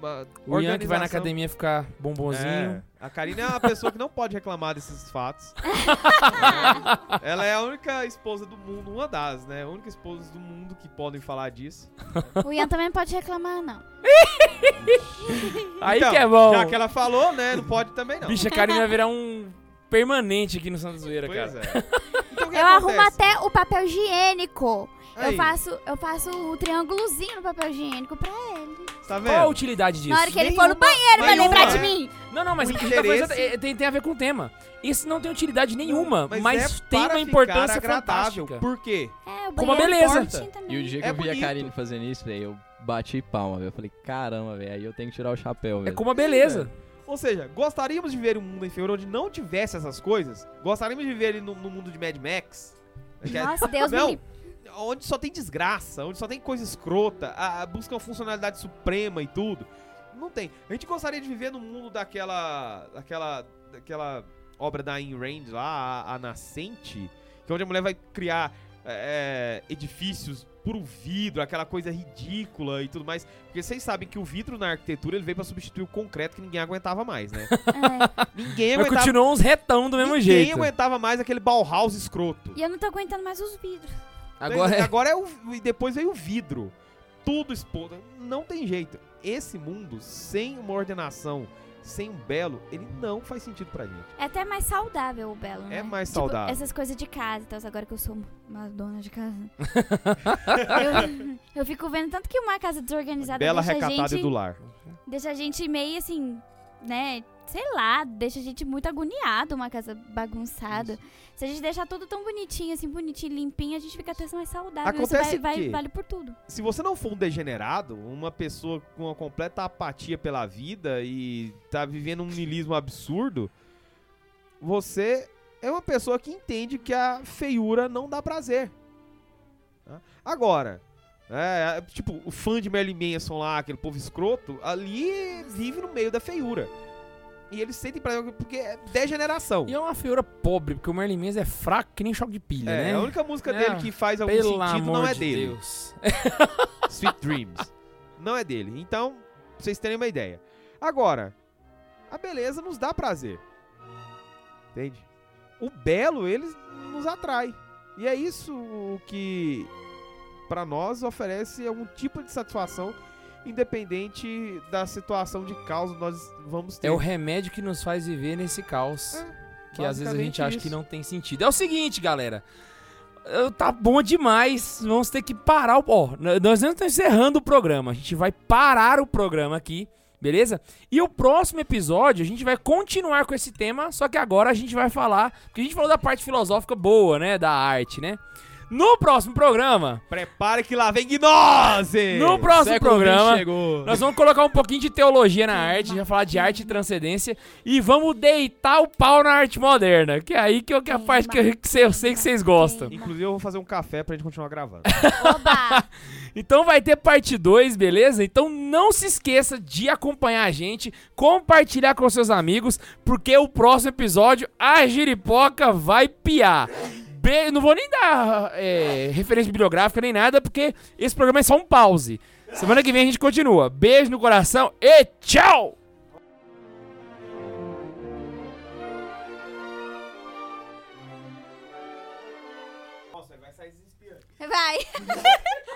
uma O Ian que vai na academia ficar bombonzinho. É, a Karine é uma pessoa que não pode reclamar desses fatos. Ela é a única esposa do mundo, uma das, né? A única esposa do mundo que podem falar disso. O Ian também não pode reclamar, não. Aí Então, que é bom. Já que ela falou, né? Não pode também não. Bicha, a Karine vai virar um permanente aqui no Santa Zoeira, pois cara. é. Então, o que Eu arrumo até o papel higiênico. Aí, Eu faço, eu faço o triângulozinho no papel higiênico pra ele. Tá Qual a vendo? utilidade disso? Na hora que ele Nenhuma- for no banheiro, vai lembrar de é. mim. Não, não, mas O o que a gente tá falando interesse- é- tem, tem a ver com o tema. Isso não tem utilidade nenhuma, Mas, mas, é tem uma importância agradável. fantástica. Por quê? É, o Como a banheiro beleza. E o dia que É eu vi a. Karine fazendo isso, velho, eu bati palma, velho. Eu falei, caramba, velho, aí eu tenho que tirar o chapéu, É velho. como a beleza. Ou seja, gostaríamos de viver um mundo inferior onde não tivesse essas coisas? Gostaríamos de viver no, no mundo de Mad Max? É- Nossa, Deus me Não, livre. Onde só tem desgraça, onde só tem coisa escrota, a, a busca uma funcionalidade suprema e tudo. Não tem. A gente gostaria de viver no mundo daquela. daquela. daquela obra da Ayn Rand lá, a, a Nascente, que é onde a mulher vai criar é, edifícios puro vidro, aquela coisa ridícula e tudo mais. Porque vocês sabem que o vidro na arquitetura ele veio pra substituir o concreto que ninguém aguentava mais, né? É. Ninguém Mas aguentava. continuou uns retão do mesmo ninguém jeito. aguentava mais aquele Bauhaus escroto. E eu não tô aguentando mais os vidros. Agora é. Agora é o. E depois veio o vidro. Tudo exposto. Não tem jeito. Esse mundo, sem uma ordenação, sem um belo, ele não faz sentido pra gente. É até mais saudável o belo, né? É mais Tipo, saudável. Essas coisas de casa e tal, agora que eu sou uma dona de casa. eu, eu fico vendo tanto que uma casa desorganizada Bela deixa a recatada gente, e do lar. deixa a gente meio assim, né? Sei lá, deixa a gente muito agoniado, uma casa bagunçada. Se a gente deixar tudo tão bonitinho, assim, bonitinho, limpinho, a gente fica até mais saudável. Isso Acontece vai, vai- que- vale por tudo. Se você não for um degenerado, uma pessoa com uma completa apatia pela vida e tá vivendo um niilismo absurdo, você é uma pessoa que entende que a feiura não dá prazer. tá? Agora, é, tipo, o fã de Marilyn Manson lá, aquele povo escroto, ali vive no meio da feiura. E eles sentem prazer porque é degeneração. E é uma feiura pobre, porque o Merlin Manson é fraco que nem choque de pilha, É, né? a única música É, dele que faz algum sentido não é de dele. Deus. Sweet Dreams. Não é dele. Então, pra vocês terem uma ideia. Agora, a beleza nos dá prazer. Entende? O belo, ele nos atrai. E é isso o que, pra nós, oferece algum tipo de satisfação, independente da situação de caos nós vamos ter. É o remédio que nos faz viver nesse caos. É, que às vezes a gente basicamente acha que isso. não tem sentido. É o seguinte, galera. Tá bom demais. Vamos ter que parar o. Ó, nós não estamos encerrando o programa. A gente vai parar o programa aqui, beleza? E o próximo episódio a gente vai continuar com esse tema, só que agora a gente vai falar. Porque a gente falou da parte filosófica boa, né? Da arte, né? No próximo programa, Prepare que lá vem gnose! no próximo Século programa, chegou. nós vamos colocar um pouquinho de teologia na arte, já falar de arte e transcendência e vamos deitar o pau na arte moderna, que é aí que, eu, que é a parte que eu, que cê- eu sei que vocês gostam. Inclusive, eu vou fazer um café pra gente continuar gravando. Então vai ter parte 2, beleza? Então não se esqueça de acompanhar a gente, compartilhar com seus amigos, porque o próximo episódio a giripoca vai piar. Be- não vou nem dar é, referência bibliográfica nem nada, porque esse programa é só um pause. Semana que vem a gente continua. Beijo no coração e tchau! Vai.